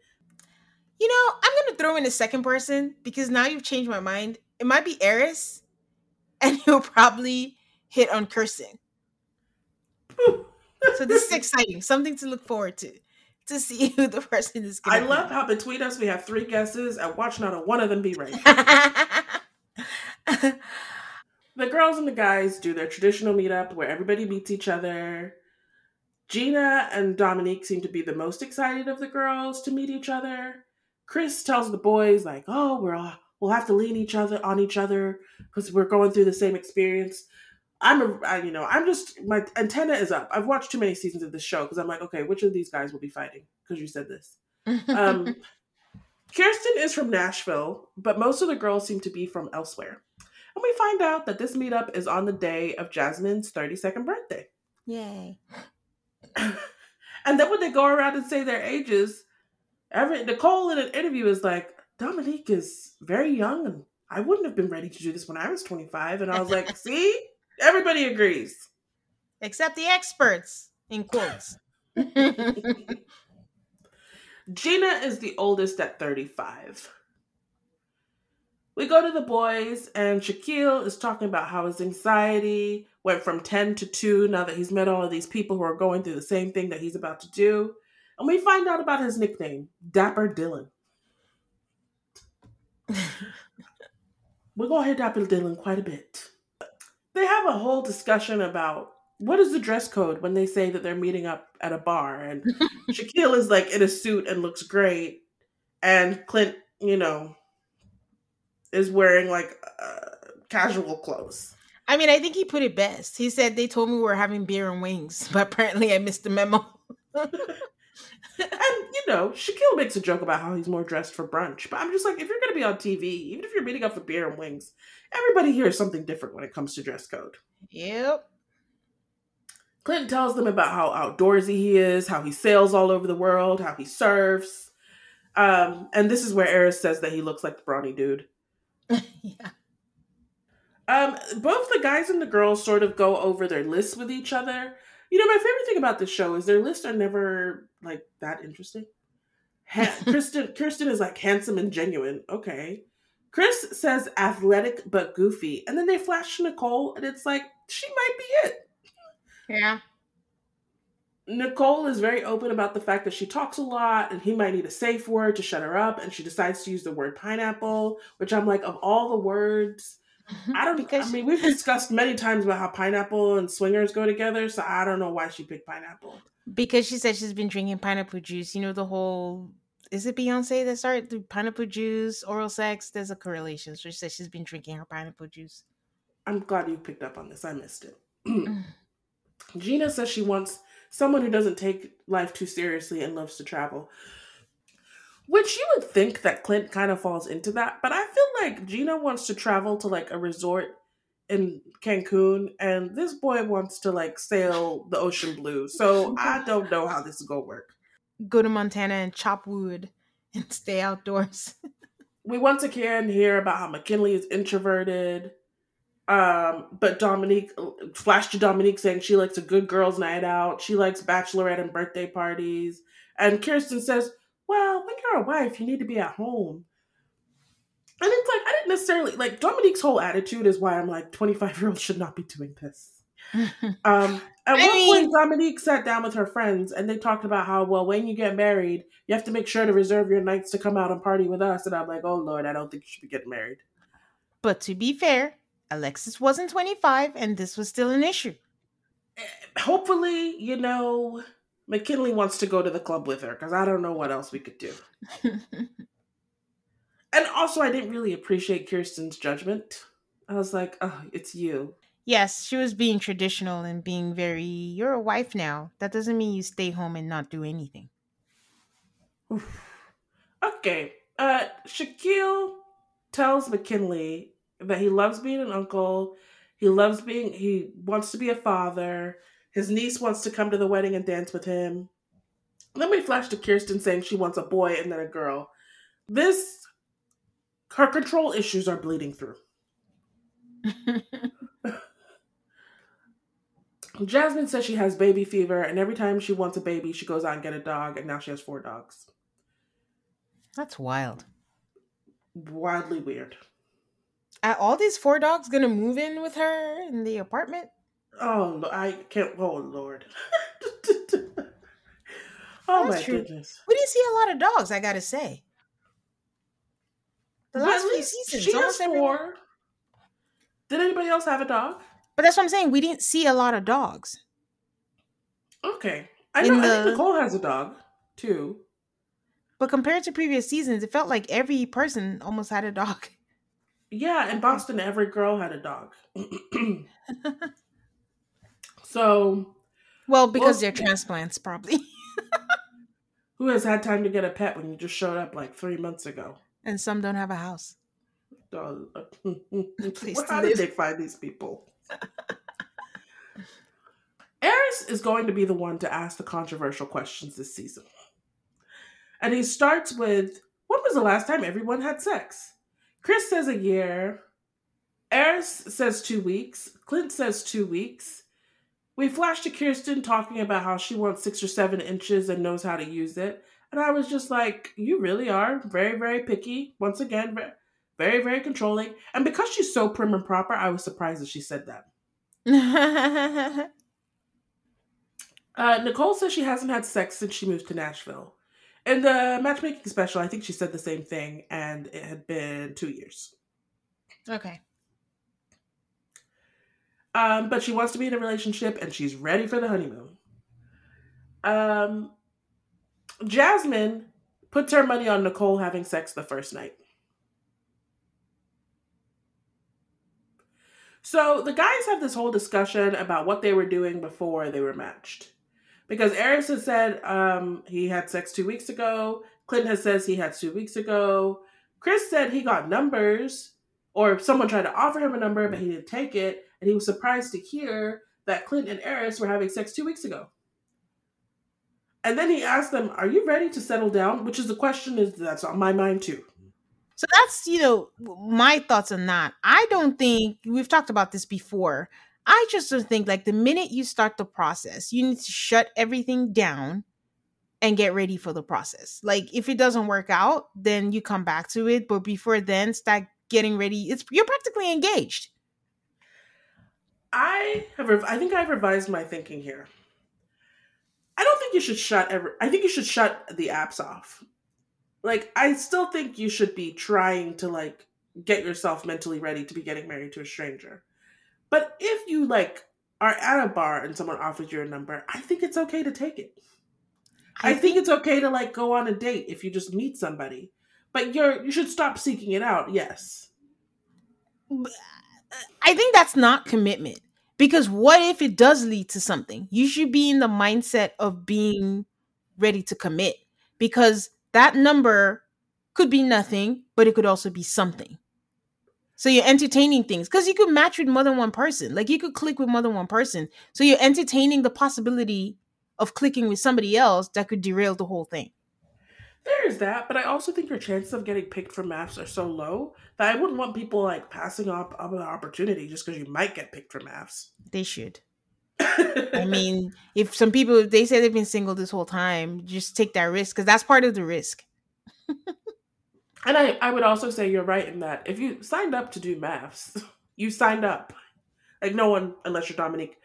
S1: You know, I'm gonna throw in a second person because now you've changed my mind. It might be Airris, and <laughs> he'll probably hit on Kirsten. <laughs> so this is exciting. Something to look forward to. To see <laughs> who the person is
S2: I love how between us we have three guesses and watch not a one of them be right. the girls and the guys do their traditional meetup where everybody meets each other. Gina and Dominique seem to be the most excited of the girls to meet each other. Chris tells the boys like, "Oh, we're all, we'll have to lean each other on each other because we're going through the same experience." I'm a, I, you know, I'm just my antenna is up. I've watched too many seasons of this show because I'm like, okay, which of these guys will be fighting? Because you said this. Um, <laughs> Kirsten is from Nashville, but most of the girls seem to be from elsewhere. And we find out that this meetup is on the day of Jasmine's 32nd birthday.
S1: Yay.
S2: And then when they go around and say their ages, every Nicole in an interview is like, Dominique is very young and I wouldn't have been ready to do this when I was 25. And I was like, <laughs> see? Everybody agrees.
S1: Except the experts, in quotes. <laughs> <laughs>
S2: Gina is the oldest at 35. We go to the boys, and Shaquille is talking about how his anxiety went from 10 to 2 now that he's met all of these people who are going through the same thing that he's about to do. And we find out about his nickname, Dapper Dylan. <laughs> we go hear Dapper Dylan, quite a bit. They have a whole discussion about what is the dress code when they say that they're meeting up at a bar. And <laughs> Shaquille is like in a suit and looks great. And Clint, you know, is wearing like uh, casual clothes.
S1: I mean, I think he put it best. He said they told me we were having beer and wings, <laughs> but apparently I missed the memo.
S2: and you know, Shaquille makes a joke about how he's more dressed for brunch, but I'm just like, if you're going to be on TV, even if you're meeting up for beer and wings, everybody hears something different when it comes to dress code.
S1: Yep.
S2: Clinton tells them about how outdoorsy he is, how he sails all over the world, how he surfs. Um, and this is where Airris says that he looks like the brawny dude. <laughs> yeah. Um, both the guys and the girls sort of go over their lists with each other. You know, my favorite thing about this show is their lists are never like that interesting. Ha- <laughs> Kristen Kirsten is like handsome and genuine. Okay. Chris says athletic but goofy, and then they flash Nicole, and it's like she might be it.
S1: Yeah.
S2: Nicole is very open about the fact that she talks a lot and he might need a safe word to shut her up. And she decides to use the word pineapple, which I'm like, of all the words. I don't <laughs> because I mean, we've discussed many times about how pineapple and swingers go together. So I don't know why she picked pineapple.
S1: Because she said she's been drinking pineapple juice. You know, the whole is it Beyonce that started the pineapple juice, oral sex? There's a correlation. So she said she's been drinking her pineapple juice.
S2: I'm glad you picked up on this. I missed it. <clears throat> <clears throat> Gina says she wants someone who doesn't take life too seriously and loves to travel. Which you would think that Clint kind of falls into that, but I feel like Gina wants to travel to like a resort in Cancun, and this boy wants to like sail the ocean blue. So I <laughs> don't know how this is gonna work.
S1: Go to Montana and chop wood and stay outdoors. <laughs>
S2: we once again hear about how McKinley is introverted. Um, but Dominique flash to Dominique saying she likes a good girls' night out. She likes bachelorette and birthday parties. And Kirsten says, Well, when you're a wife, you need to be at home. And it's like, I didn't necessarily like Dominique's whole attitude is why I'm like, 25 year olds should not be doing this. <laughs> um, at I one mean, point, Dominique sat down with her friends and they talked about how, well, when you get married, you have to make sure to reserve your nights to come out and party with us. And I'm like, oh, Lord, I don't think you should be getting married.
S1: But to be fair, Alexis wasn't 25 and this was still an issue.
S2: Eh, hopefully, you know, McKinley wants to go to the club with her because I don't know what else we could do. <laughs> and also, I didn't really appreciate Kirsten's judgment. I was like, oh, it's you.
S1: Yes, she was being traditional and being very, you're a wife now. That doesn't mean you stay home and not do anything.
S2: okay. Uh Shaquille tells McKinley that he loves being an uncle. He loves being he wants to be a father. His niece wants to come to the wedding and dance with him. Then we flash to Kirsten saying she wants a boy and then a girl. This her control issues are bleeding through. <laughs> Jasmine says she has baby fever, and every time she wants a baby, she goes out and get a dog, and now she has four dogs.
S1: That's wild.
S2: Wildly weird.
S1: Are all these four dogs gonna move in with her in the apartment?
S2: Oh, I can't. Oh Lord. <laughs> oh
S1: That's my true. goodness. We didn't see a lot of dogs. I gotta say.
S2: The last few seasons, she has four. Did anybody else have a dog?
S1: But that's what I'm saying. We didn't see a lot of dogs.
S2: Okay. I know the... I think Nicole has a dog too.
S1: But compared to previous seasons, it felt like every person almost had a dog. <laughs>
S2: Yeah, in Boston, every girl had a dog. <clears throat> so,
S1: well, because they're transplants, probably. <laughs>
S2: who has had time to get a pet when you just showed up like three months ago?
S1: And some don't have a house.
S2: Uh, <laughs> how did they find these people? Airris is going to be the one to ask the controversial questions this season. And he starts with When was the last time everyone had sex? Chris says a year. Airris says two weeks. Clint says two weeks. We flash to Kirsten talking about how she wants six or seven inches and knows how to use it. And I was just like, you really are very, very picky. Once again, very, very controlling. And because she's so prim and proper, I was surprised that she said that. <laughs> uh, Nicole says she hasn't had sex since she moved to Nashville. In the matchmaking special, I think she said the same thing, and it had been two years.
S1: Okay.
S2: Um, but she wants to be in a relationship and she's ready for the honeymoon. Um, Jasmine puts her money on Nicole having sex the first night. So the guys have this whole discussion about what they were doing before they were matched. Because has said um, he had sex two weeks ago. Clinton has says he had two weeks ago. Chris said he got numbers, or someone tried to offer him a number, but he didn't take it. And he was surprised to hear that Clinton and Airris were having sex two weeks ago. And then he asked them, "Are you ready to settle down?" Which is the question is that's on my mind too.
S1: So that's, you know, my thoughts on that. I don't think we've talked about this before. I just don't think like the minute you start the process, you need to shut everything down and get ready for the process. Like if it doesn't work out, then you come back to it, but before then start getting ready. It's you're practically engaged.
S2: I have I think I've revised my thinking here. I don't think you should shut every I think you should shut the apps off like I still think you should be trying to like get yourself mentally ready to be getting married to a stranger. But if you like are at a bar and someone offers you a number, I think it's okay to take it. I, I think, think it's okay to like go on a date if you just meet somebody. But you're you should stop seeking it out. Yes.
S1: I think that's not commitment. Because what if it does lead to something? You should be in the mindset of being ready to commit because that number could be nothing, but it could also be something. So you're entertaining things because you could match with more than one person. Like you could click with more than one person. So you're entertaining the possibility of clicking with somebody else that could derail the whole thing.
S2: There is that, but I also think your chances of getting picked for MAFS are so low that I wouldn't want people like passing up, on an opportunity just because you might get picked for MAFS.
S1: They should. <laughs> I mean, if some people if they say they've been single this whole time, just take that risk because that's part of the risk. <laughs>
S2: and I, I would also say you're right in that if you signed up to do MAFS, <laughs> you signed up. Like no one, unless you're Dominique,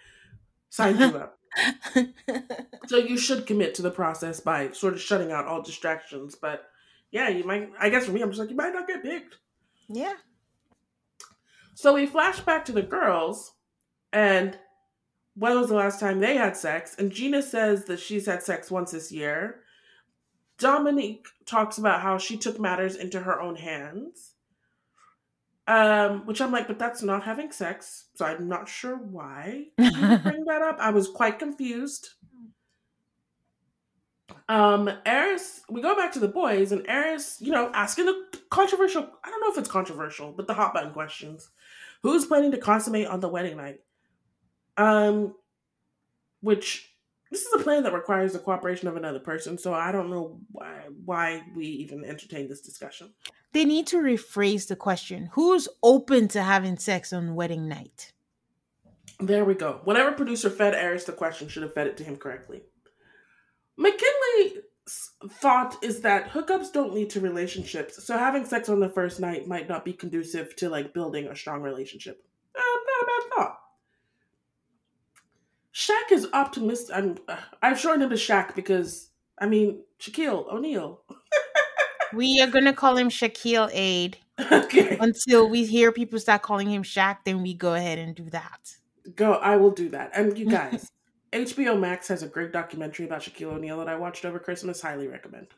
S2: signed you up <laughs> so you should commit to the process by sort of shutting out all distractions. But yeah, you might. I guess for me, I'm just like you might not get picked.
S1: Yeah.
S2: So we flash back to the girls, and when was the last time they had sex? And Gina says that she's had sex once this year. Dominique talks about how she took matters into her own hands. Um, which I'm like, but that's not having sex, so I'm not sure why you <laughs> bring that up. I was quite confused. Um, Airris, we go back to the boys, and Airris, you know, asking the controversial, I don't know if it's controversial, but the hot button questions. Who's planning to consummate on the wedding night? Um, which this is a plan that requires the cooperation of another person, so I don't know why why we even entertain this discussion.
S1: They need to rephrase the question. Who's open to having sex on wedding night?
S2: There we go. Whatever producer fed Airris the question should have fed it to him correctly. Mckinley's thought is that hookups don't lead to relationships so having sex on the first night might not be conducive to like building a strong relationship. Uh, not a bad thought Shaq is optimistic. I'm, uh, I've shortened him to Shaq because I mean Shaquille O'Neal. <laughs>
S1: We are gonna call him Shaquille Aid. Okay. Until we hear people start calling him Shaq, then we go ahead and do that.
S2: Go, I will do that. And you guys, <laughs> HBO Max has a great documentary about Shaquille O'Neal that I watched over Christmas. Highly recommend.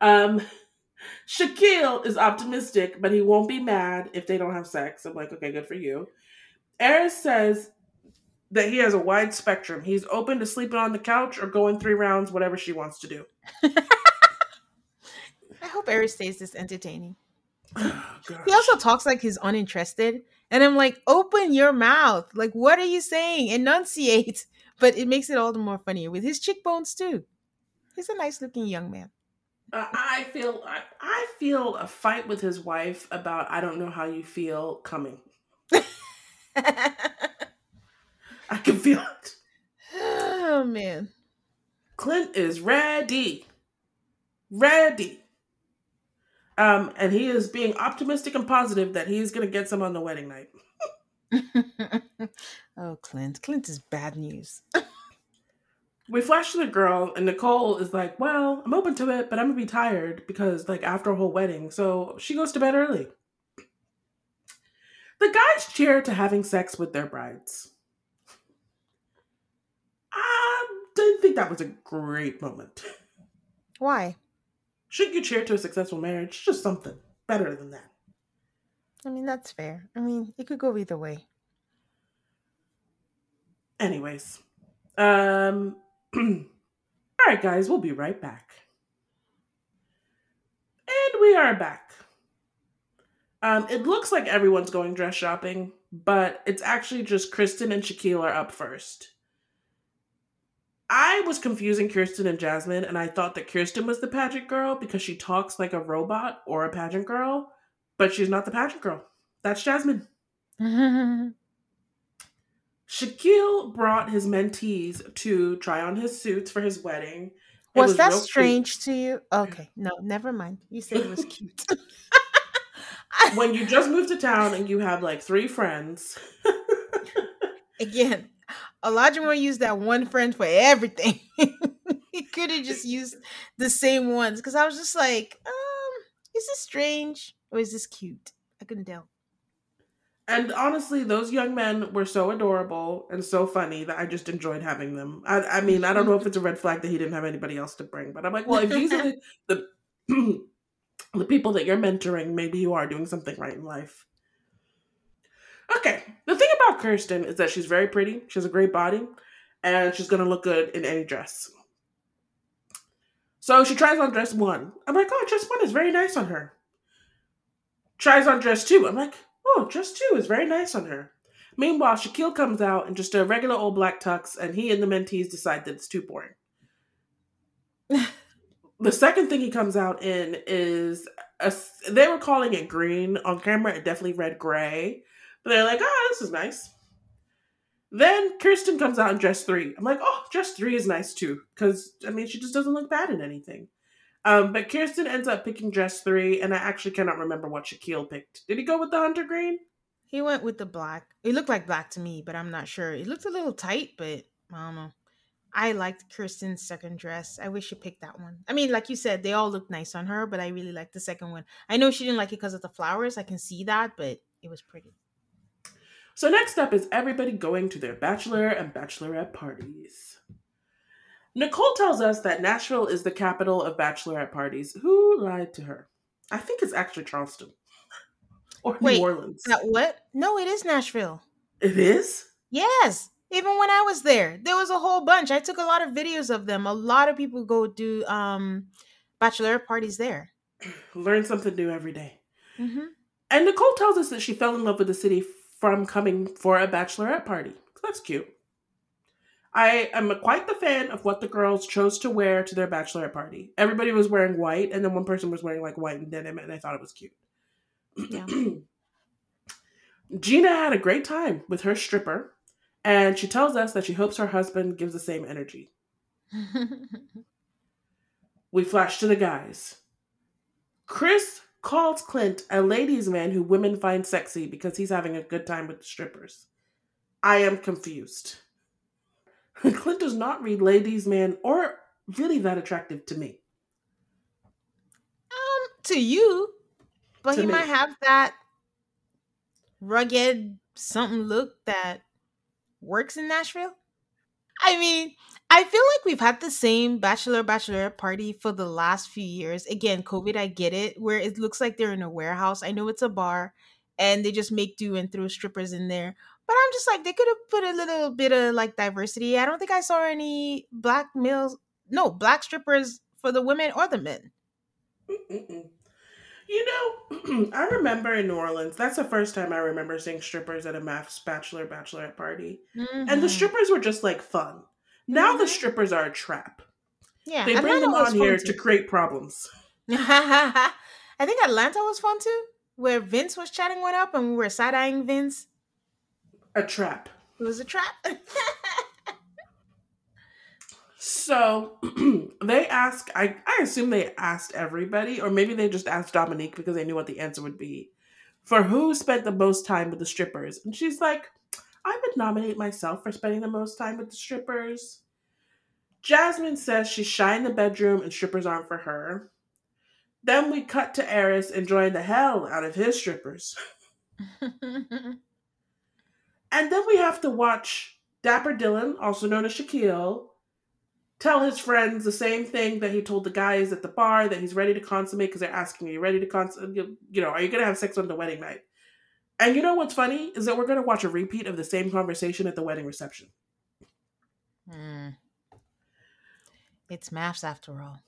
S2: Um, <laughs> Shaquille is optimistic, but he won't be mad if they don't have sex. I'm like, okay, good for you. Airris says that he has a wide spectrum. He's open to sleeping on the couch or going three rounds, whatever she wants to do. <laughs>
S1: I hope Airris stays this entertaining. <sighs> Oh, he also talks like he's uninterested. And I'm like, open your mouth. Like, what are you saying? Enunciate. <laughs> But it makes it all the more funnier with his cheekbones too. He's a nice looking young man.
S2: Uh, I feel I, I, feel a fight with his wife about I don't know how you feel coming. <laughs> I can feel it.
S1: Oh man.
S2: Clint is ready. Ready. Um, and he is being optimistic and positive that he's going to get some on the wedding night. <laughs>
S1: oh, Clint. Clint is bad news. <laughs>
S2: we flash to the girl, and Nicole is like, Well, I'm open to it, but I'm going to be tired because, like, after a whole wedding. So she goes to bed early. The guys cheer to having sex with their brides. I didn't think that was a great moment.
S1: Why?
S2: Shouldn't you cheer to a successful marriage? Just something better than that.
S1: I mean, that's fair. I mean, it could go either way.
S2: Anyways, um, <clears throat> all right, guys, we'll be right back. And we are back. Um, it looks like everyone's going dress shopping, but it's actually just Kirsten and Shaquille are up first. I was confusing Kirsten and Jasmine, and I thought that Kirsten was the pageant girl because she talks like a robot or a pageant girl, but she's not the pageant girl. That's Jasmine. <laughs> Shaquille brought his mentees to try on his suits for his wedding.
S1: Was, was that strange cute. to you? Okay, no, never mind. You said it was <laughs> cute.
S2: when you just moved to town and you have like three friends. <laughs>
S1: Again, Olajuwon used that one friend for everything. <laughs> he could have just used the same ones because I was just like, um, is this strange or is this cute? I couldn't tell.
S2: And honestly, those young men were so adorable and so funny that I just enjoyed having them. I, I mean, I don't know if it's a red flag that he didn't have anybody else to bring, but I'm like, well, if these are <laughs> the the, <clears throat> the people that you're mentoring, maybe you are doing something right in life. Okay. The thing about Kirsten is that she's very pretty. She has a great body, and she's gonna look good in any dress. So she tries on dress one. I'm like, oh, dress one is very nice on her. Tries on dress two. I'm like, oh, dress two is very nice on her. Meanwhile, Shaquille comes out in just a regular old black tux, and he and the mentees decide that it's too boring. <laughs> the second thing he comes out in is a, they were calling it green on camera. It definitely read gray, but they're like, "Oh, this is nice." Then Kirsten comes out in dress three. I'm like, "Oh, dress three is nice too," because I mean, she just doesn't look bad in anything. Um, but Kirsten ends up picking dress three, and I actually cannot remember what Shaquille picked. Did he go with the hunter green?
S1: He went with the black. It looked like black to me, but I'm not sure. It looked a little tight, but I don't know. I liked Kirsten's second dress. I wish she picked that one. I mean, like you said, they all looked nice on her, but I really like the second one. I know she didn't like it because of the flowers. I can see that, but it was pretty.
S2: So next up is everybody going to their bachelor and bachelorette parties. Nicole tells us that Nashville is the capital of bachelorette parties. Who lied to her? I think it's actually Charleston <laughs> or Wait, New Orleans.
S1: That what? No, it is Nashville.
S2: It is?
S1: Yes. Even when I was there, there was a whole bunch. I took a lot of videos of them. A lot of people go do um bachelor parties there. <clears throat>
S2: Learn something new every day. Mm-hmm. And Nicole tells us that she fell in love with the city from coming for a bachelorette party. That's cute. I am quite the fan of what the girls chose to wear to their bachelorette party. Everybody was wearing white, and then one person was wearing like white and denim, and I thought it was cute. Yeah. <clears throat> Gina had a great time with her stripper, and she tells us that she hopes her husband gives the same energy. <laughs> we flash to the guys. Chris calls Clint a ladies' man who women find sexy because he's having a good time with the strippers. I am confused. <laughs> Clint does not read ladies' man or really that attractive to me.
S1: Um, to you, but to he me. might have that rugged something look that works in Nashville. I mean, I feel like we've had the same bachelor bachelorette party for the last few years. Again, COVID, I get it, where it looks like they're in a warehouse. I know it's a bar and they just make do and throw strippers in there. But I'm just like, they could have put a little bit of like diversity. I don't think I saw any black males, no, black strippers for the women or the men.
S2: Mm-mm. You know, <clears throat> I remember in New Orleans, that's the first time I remember seeing strippers at a MAFS bachelor bachelorette party. Mm-hmm. And the mm-hmm. strippers were just like fun. Now mm-hmm. the strippers are a trap. Yeah. They bring Atlanta them on here too. to create problems. <laughs>
S1: I think Atlanta was fun too, where Vince was chatting one up and we were side eyeing Vince.
S2: A trap.
S1: It was a trap. <laughs>
S2: So <clears throat> they ask, I, I assume they asked everybody, or maybe they just asked Dominique because they knew what the answer would be for who spent the most time with the strippers. And she's like, I would nominate myself for spending the most time with the strippers. Jasmine says she's shy in the bedroom and strippers aren't for her. Then we cut to Airris enjoying the hell out of his strippers. <laughs> and then we have to watch Dapper Dylan, also known as Shaquille, tell his friends the same thing that he told the guys at the bar that he's ready to consummate because they're asking, Are you ready to consummate? You know, are you going to have sex on the wedding night? And you know what's funny is that we're going to watch a repeat of the same conversation at the wedding reception.
S1: Mm. It's MAFS after all.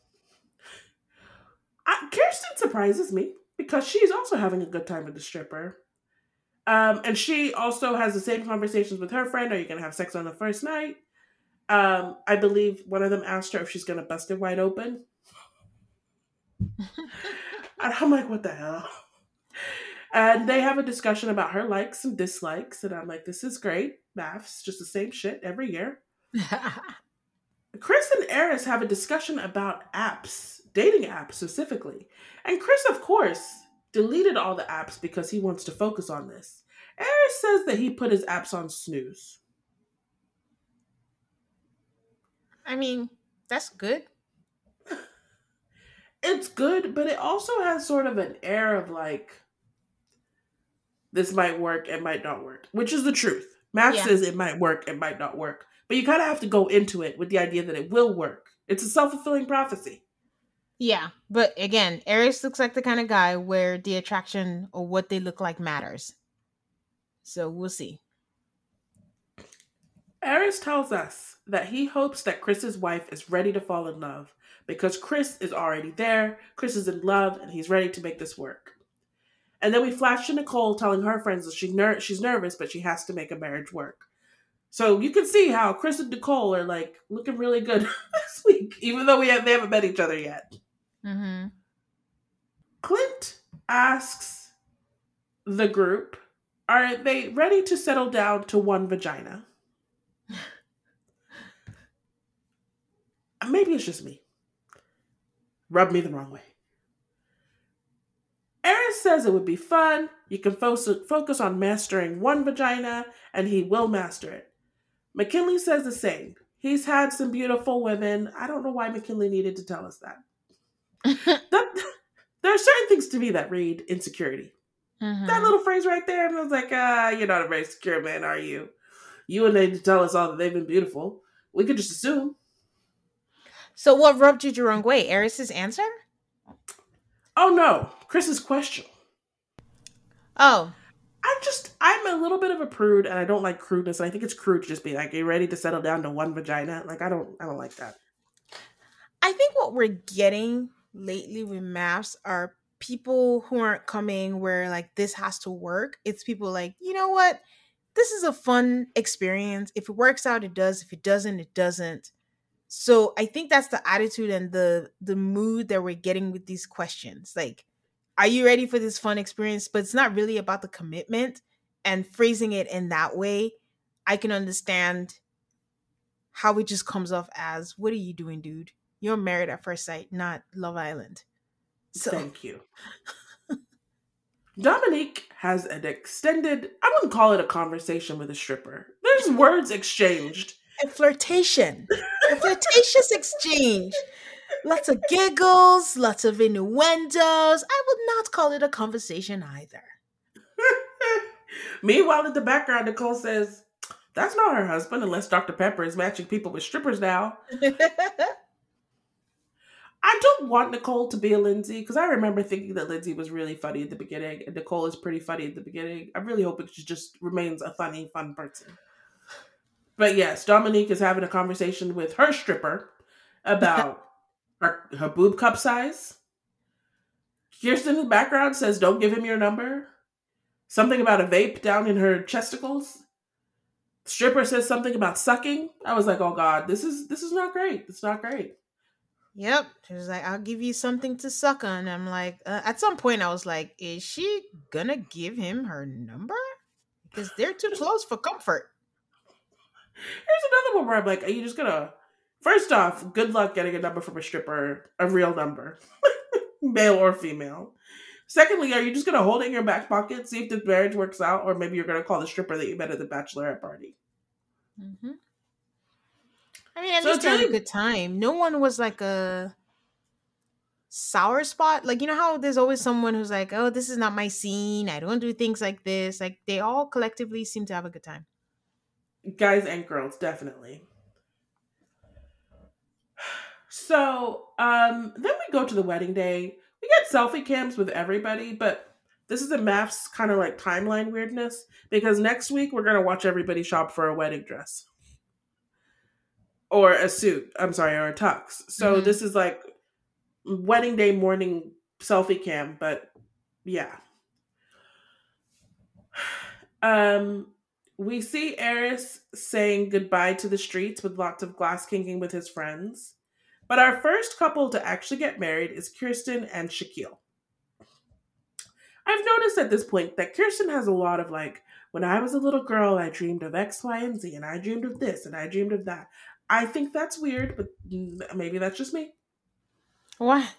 S2: I, Kirsten surprises me because she's also having a good time with the stripper. Um, and she also has the same conversations with her friend. Are you going to have sex on the first night? Um, I believe one of them asked her if she's gonna bust it wide open. <laughs> and I'm like, what the hell? And they have a discussion about her likes and dislikes, and I'm like, this is great. MAFS, just the same shit every year. <laughs> Chris and Airris have a discussion about apps, dating apps specifically. And Chris, of course, deleted all the apps because he wants to focus on this. Airris says that he put his apps on snooze.
S1: I mean, that's good. <laughs>
S2: It's good, but it also has sort of an air of like this might work, it might not work, which is the truth. MAFS yeah. says it might work, it might not work. But you kind of have to go into it with the idea that it will work. It's a self fulfilling prophecy.
S1: Yeah, but again, Airris looks like the kind of guy where the attraction or what they look like matters. So we'll see.
S2: Airris tells us that he hopes that Chris's wife is ready to fall in love because Chris is already there, Chris is in love, and he's ready to make this work. And then we flash to Nicole telling her friends that she ner- she's nervous, but she has to make a marriage work. So you can see how Chris and Nicole are like looking really good <laughs> this week, even though we have, they haven't met each other yet.
S1: Mm-hmm.
S2: Clint asks the group, "Are they ready to settle down to one vagina?" Maybe it's just me. Rub me the wrong way. Airris says it would be fun. You can fo- focus on mastering one vagina, and he will master it. McKinley says the same. He's had some beautiful women. I don't know why McKinley needed to tell us that. <laughs> that there are certain things to me that read insecurity. Mm-hmm. That little phrase right there, and I was like, ah, you're not a very secure man, are you? You and they to tell us all that they've been beautiful. We could just assume.
S1: So what rubbed you the wrong way? Airris's answer?
S2: Oh no, Chris's question.
S1: Oh.
S2: I just I'm a little bit of a prude and I don't like crudeness. And I think it's crude to just be like, "Are you ready to settle down to one vagina?" Like I don't I don't like that.
S1: I think what we're getting lately with MAFS are people who aren't coming where like this has to work. It's people like, you know what? This is a fun experience. If it works out, it does. If it doesn't, it doesn't. So I think that's the attitude and the the mood that we're getting with these questions. Like, are you ready for this fun experience? But it's not really about the commitment and phrasing it in that way. I can understand how it just comes off as, "What are you doing, dude? You're married at first sight, not Love Island."
S2: So. Thank you. Dominique has an extended, I wouldn't call it a conversation with a stripper. There's words exchanged.
S1: A flirtation a flirtatious exchange. Lots of giggles, lots of innuendos. I would not call it a conversation either. <laughs>
S2: Meanwhile, in the background, Nicole says, That's not her husband unless Dr. Pepper is matching people with strippers now. <laughs> I don't want Nicole to be a Lindsay because I remember thinking that Lindsay was really funny at the beginning and Nicole is pretty funny at the beginning. I'm really hope she just remains a funny, fun person. But yes, Dominique is having a conversation with her stripper about <laughs> her, her boob cup size. Kirsten in the background says, Don't give him your number. Something about a vape down in her chesticles. Stripper says something about sucking. I was like, oh god, this is this is not great. It's not great.
S1: Yep. She was like, I'll give you something to suck on. I'm like, uh, at some point, I was like, is she gonna give him her number? Because they're too close for comfort.
S2: Here's another one where I'm like, are you just gonna? First off, good luck getting a number from a stripper, a real number, <laughs> male or female. Secondly, are you just gonna hold it in your back pocket, see if the marriage works out, or maybe you're gonna call the stripper that you met at the bachelorette party?
S1: Mm-hmm. I mean, at so least they had a good time. No one was like a sour spot. Like you know how there's always someone who's like, "Oh, this is not my scene. I don't do things like this." Like they all collectively seem to have a good time
S2: guys and girls definitely. So um then we go to the wedding day. We get selfie cams with everybody but this is a MAFS kind of like timeline weirdness because next week we're gonna watch everybody shop for a wedding dress. Or a suit i'm sorry or a tux. So mm-hmm. this is like wedding day morning selfie cam but yeah. <sighs> Um we see Airris saying goodbye to the streets with lots of glass kinking with his friends. But our first couple to actually get married is Kirsten and Shaquille. I've noticed at this point that Kirsten has a lot of like, when I was a little girl, I dreamed of X, Y, and Z, and I dreamed of this, and I dreamed of that. I think that's weird, but mm, maybe that's just me.
S1: What?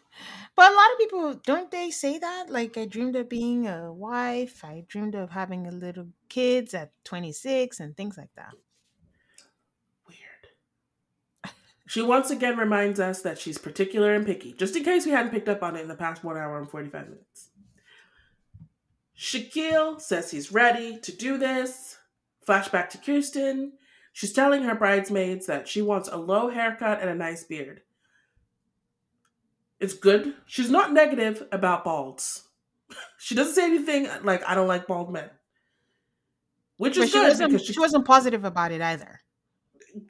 S1: But a lot of people don't they say that? Like I dreamed of being a wife, I dreamed of having a little kids at 26 and things like that.
S2: Weird. She once again reminds us that she's particular and picky, just in case we hadn't picked up on it in the past one hour and 45 minutes. Shaquille says he's ready to do this. Flashback to Kirsten. She's telling her bridesmaids that she wants a low haircut and a nice beard. It's good. She's not negative about balds. <laughs> She doesn't say anything like I don't like bald men. which
S1: But
S2: is
S1: she
S2: good
S1: wasn't
S2: because
S1: she wasn't positive about it either.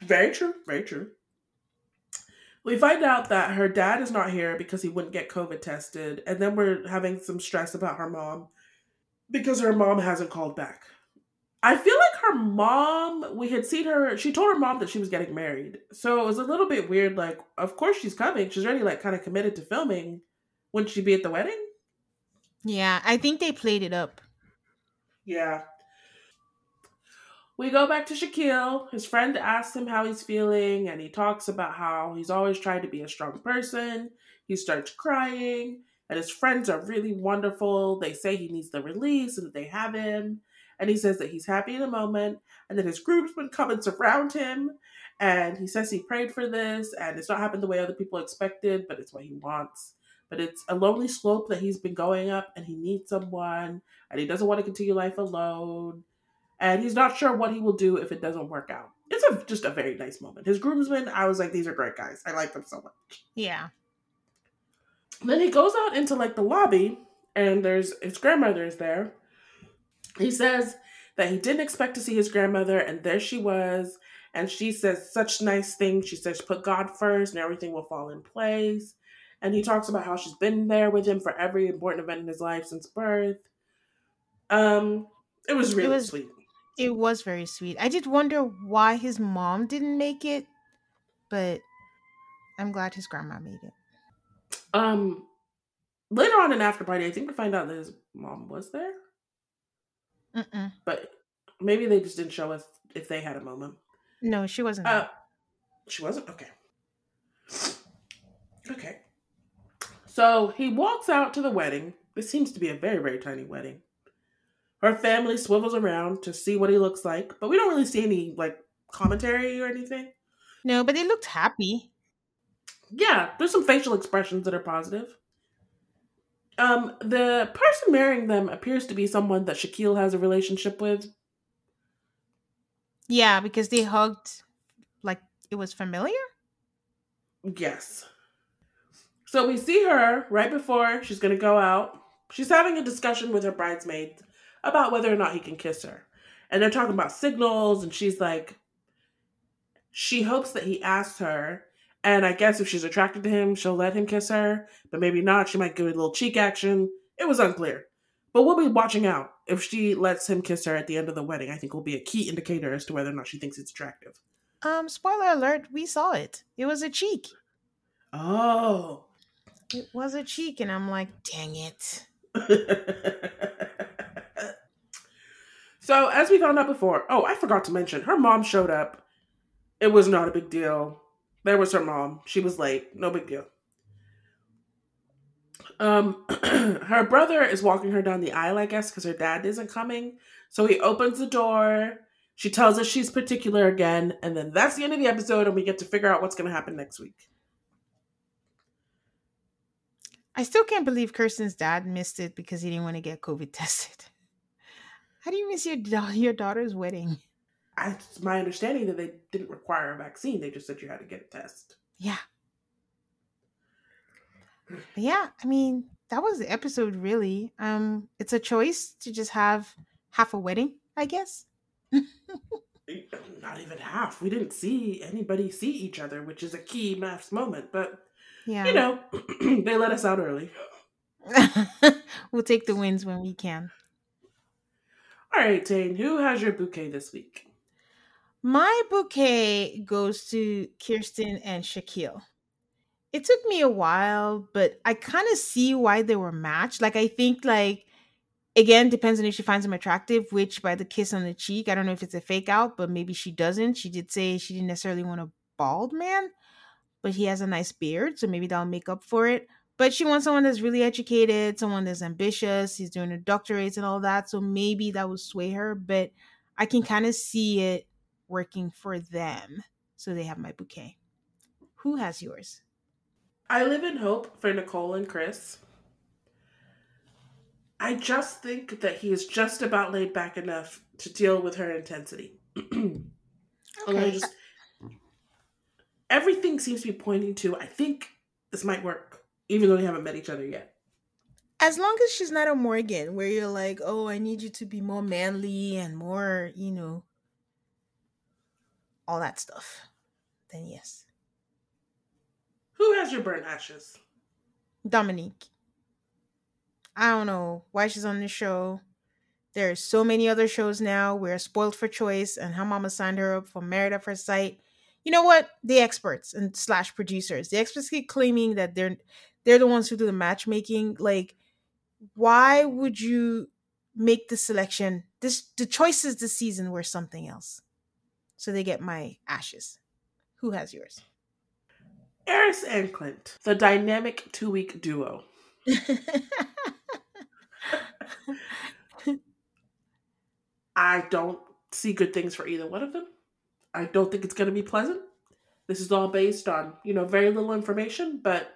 S2: Very true. Very true. We find out that her dad is not here because he wouldn't get COVID tested, and then we're having some stress about her mom because her mom hasn't called back. I feel like her mom, we had seen her, she told her mom that she was getting married. So it was a little bit weird. Like, of course she's coming. She's already, like, kind of committed to filming. Wouldn't she be at the wedding?
S1: Yeah, I think they played it up.
S2: Yeah. We go back to Shaquille. His friend asks him how he's feeling, and he talks about how he's always tried to be a strong person. He starts crying, and his friends are really wonderful. They say he needs the release and that they have him. And he says that he's happy in the moment, and that his groomsmen come and surround him. And he says he prayed for this, and it's not happened the way other people expected, but it's what he wants. But it's a lonely slope that he's been going up, and he needs someone, and he doesn't want to continue life alone and he's not sure what he will do if it doesn't work out. It's a, just a very nice moment. His groomsmen, I was like, these are great guys. I like them so much.
S1: Yeah.
S2: Then he goes out into like the lobby, and there's his grandmother is there. He says that he didn't expect to see his grandmother, and there she was. And she says such nice things. She says, put God first, and everything will fall in place. And he talks about how she's been there with him for every important event in his life since birth. Um, it was really
S1: was-
S2: sweet.
S1: It was very sweet. I did wonder why his mom didn't make it, but I'm glad his grandma made it.
S2: Um, later on in after party, I think we find out that his mom was there,
S1: Mm-mm.
S2: but maybe they just didn't show us if they had a moment.
S1: No, she wasn't.
S2: Uh, she wasn't okay. Okay. So he walks out to the wedding. This seems to be a very very tiny wedding. Her family swivels around to see what he looks like, but we don't really see any like commentary or anything.
S1: no, but they looked happy.
S2: yeah, there's some facial expressions that are positive. Um, the person marrying them appears to be someone that Shaquille has a relationship with.
S1: Yeah, because they hugged like it was familiar.
S2: Yes. So we see her right before she's gonna go out. She's having a discussion with her bridesmaids about whether or not he can kiss her. And they're talking about signals, and she's like, she hopes that he asks her. And I guess if she's attracted to him, she'll let him kiss her, but maybe not. She might give it a little cheek action. It was unclear. But we'll be watching out. If she lets him kiss her at the end of the wedding, I think will be a key indicator as to whether or not she thinks it's attractive.
S1: Um, spoiler alert, we saw it. It was a cheek.
S2: Oh.
S1: It was a cheek, and I'm like, dang it. <laughs>
S2: so, as we found out before, oh, I forgot to mention, her mom showed up. It was not a big deal. There was her mom. She was late. No big deal. Um, <clears throat> her brother is walking her down the aisle, I guess, because her dad isn't coming. So he opens the door. She tells us she's particular again, and then that's the end of the episode, and we get to figure out what's going to happen next week.
S1: I still can't believe Kirsten's dad missed it because he didn't want to get COVID <laughs> tested. How do you miss your your daughter's wedding?
S2: It's my understanding that they didn't require a vaccine. They just said you had to get a test.
S1: Yeah. But yeah, I mean, that was the episode really. Um it's a choice to just have half a wedding, I guess.
S2: Not even half. We didn't see anybody see each other, which is a key MAFS moment. But
S1: Yeah.
S2: you know, <clears throat> they let us out early. <laughs>
S1: we'll take the wins when we can.
S2: All right, Tane, who has your bouquet this week?
S1: My bouquet goes to Kirsten and Shaquille. It took me a while, but I kind of see why they were matched. Like I think like again depends on if she finds him attractive, which by the kiss on the cheek, I don't know if it's a fake out, but maybe she doesn't. She did say she didn't necessarily want a bald man, but he has a nice beard, so maybe that'll make up for it. But she wants someone that's really educated, someone that's ambitious. He's doing a doctorate and all that, so maybe that would sway her. But I can kind of see it working for them. So they have my bouquet. Who has yours?
S2: I live in hope for Nicole and Chris. I just think that he is just about laid back enough to deal with her intensity. <clears throat>
S1: Okay.
S2: just everything seems to be pointing to I think this might work, even though they haven't met each other yet.
S1: as long as she's not a Morgan, where you're like, oh, I need you to be more manly and more, you know, all that stuff, then yes.
S2: Who has your burnt ashes?
S1: Dominique. I don't know why she's on this show. There are so many other shows now. We're spoiled for choice, and her mama signed her up for Married at First Sight. You know what? The experts and slash producers, the experts keep claiming that they're they're the ones who do the matchmaking. Like, why would you make the selection? This the choices this season were something else. So they get my ashes. Who has yours?
S2: Airris and Clint, the dynamic two week duo. <laughs> I don't see good things for either one of them. I don't think it's going to be pleasant. This is all based on, you know, very little information, but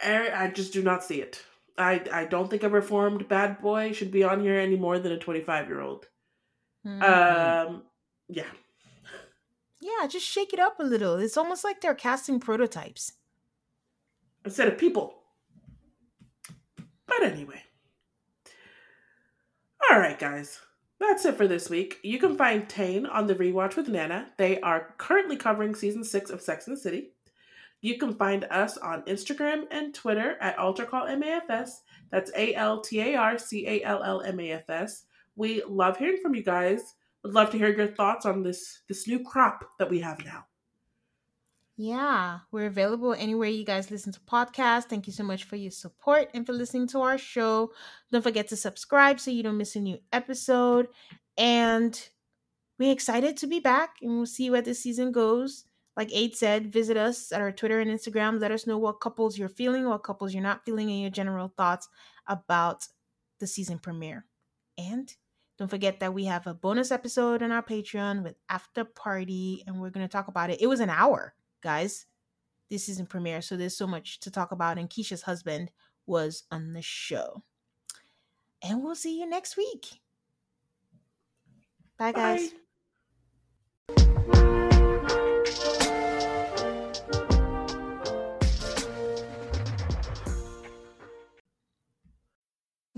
S2: I just do not see it. I, I don't think a reformed bad boy should be on here any more than a 25 year old. Mm-hmm. Um, yeah.
S1: Yeah, just shake it up a little. It's almost like they're casting prototypes
S2: instead of people. But anyway. All right, guys. That's it for this week. You can find Tane on the Rewatch with Nana. They are currently covering season six of Sex and the City. You can find us on Instagram and Twitter at AltarCallMAFS. That's A L T A R C A L L M A F S. We love hearing from you guys. Would love to hear your thoughts on this this new crop that we have now.
S1: Yeah, we're available anywhere you guys listen to podcasts. Thank you so much for your support and for listening to our show. Don't forget to subscribe so you don't miss a new episode. And we're excited to be back and we'll see where this season goes. Like Aid said, visit us at our Twitter and Instagram. Let us know what couples you're feeling, what couples you're not feeling, and your general thoughts about the season premiere. And don't forget that we have a bonus episode on our Patreon with After Party, and we're going to talk about it. It was an hour guys. This season premiere, so there's so much to talk about. And Keisha's husband was on the show. And we'll see you next week. Bye, guys. Bye.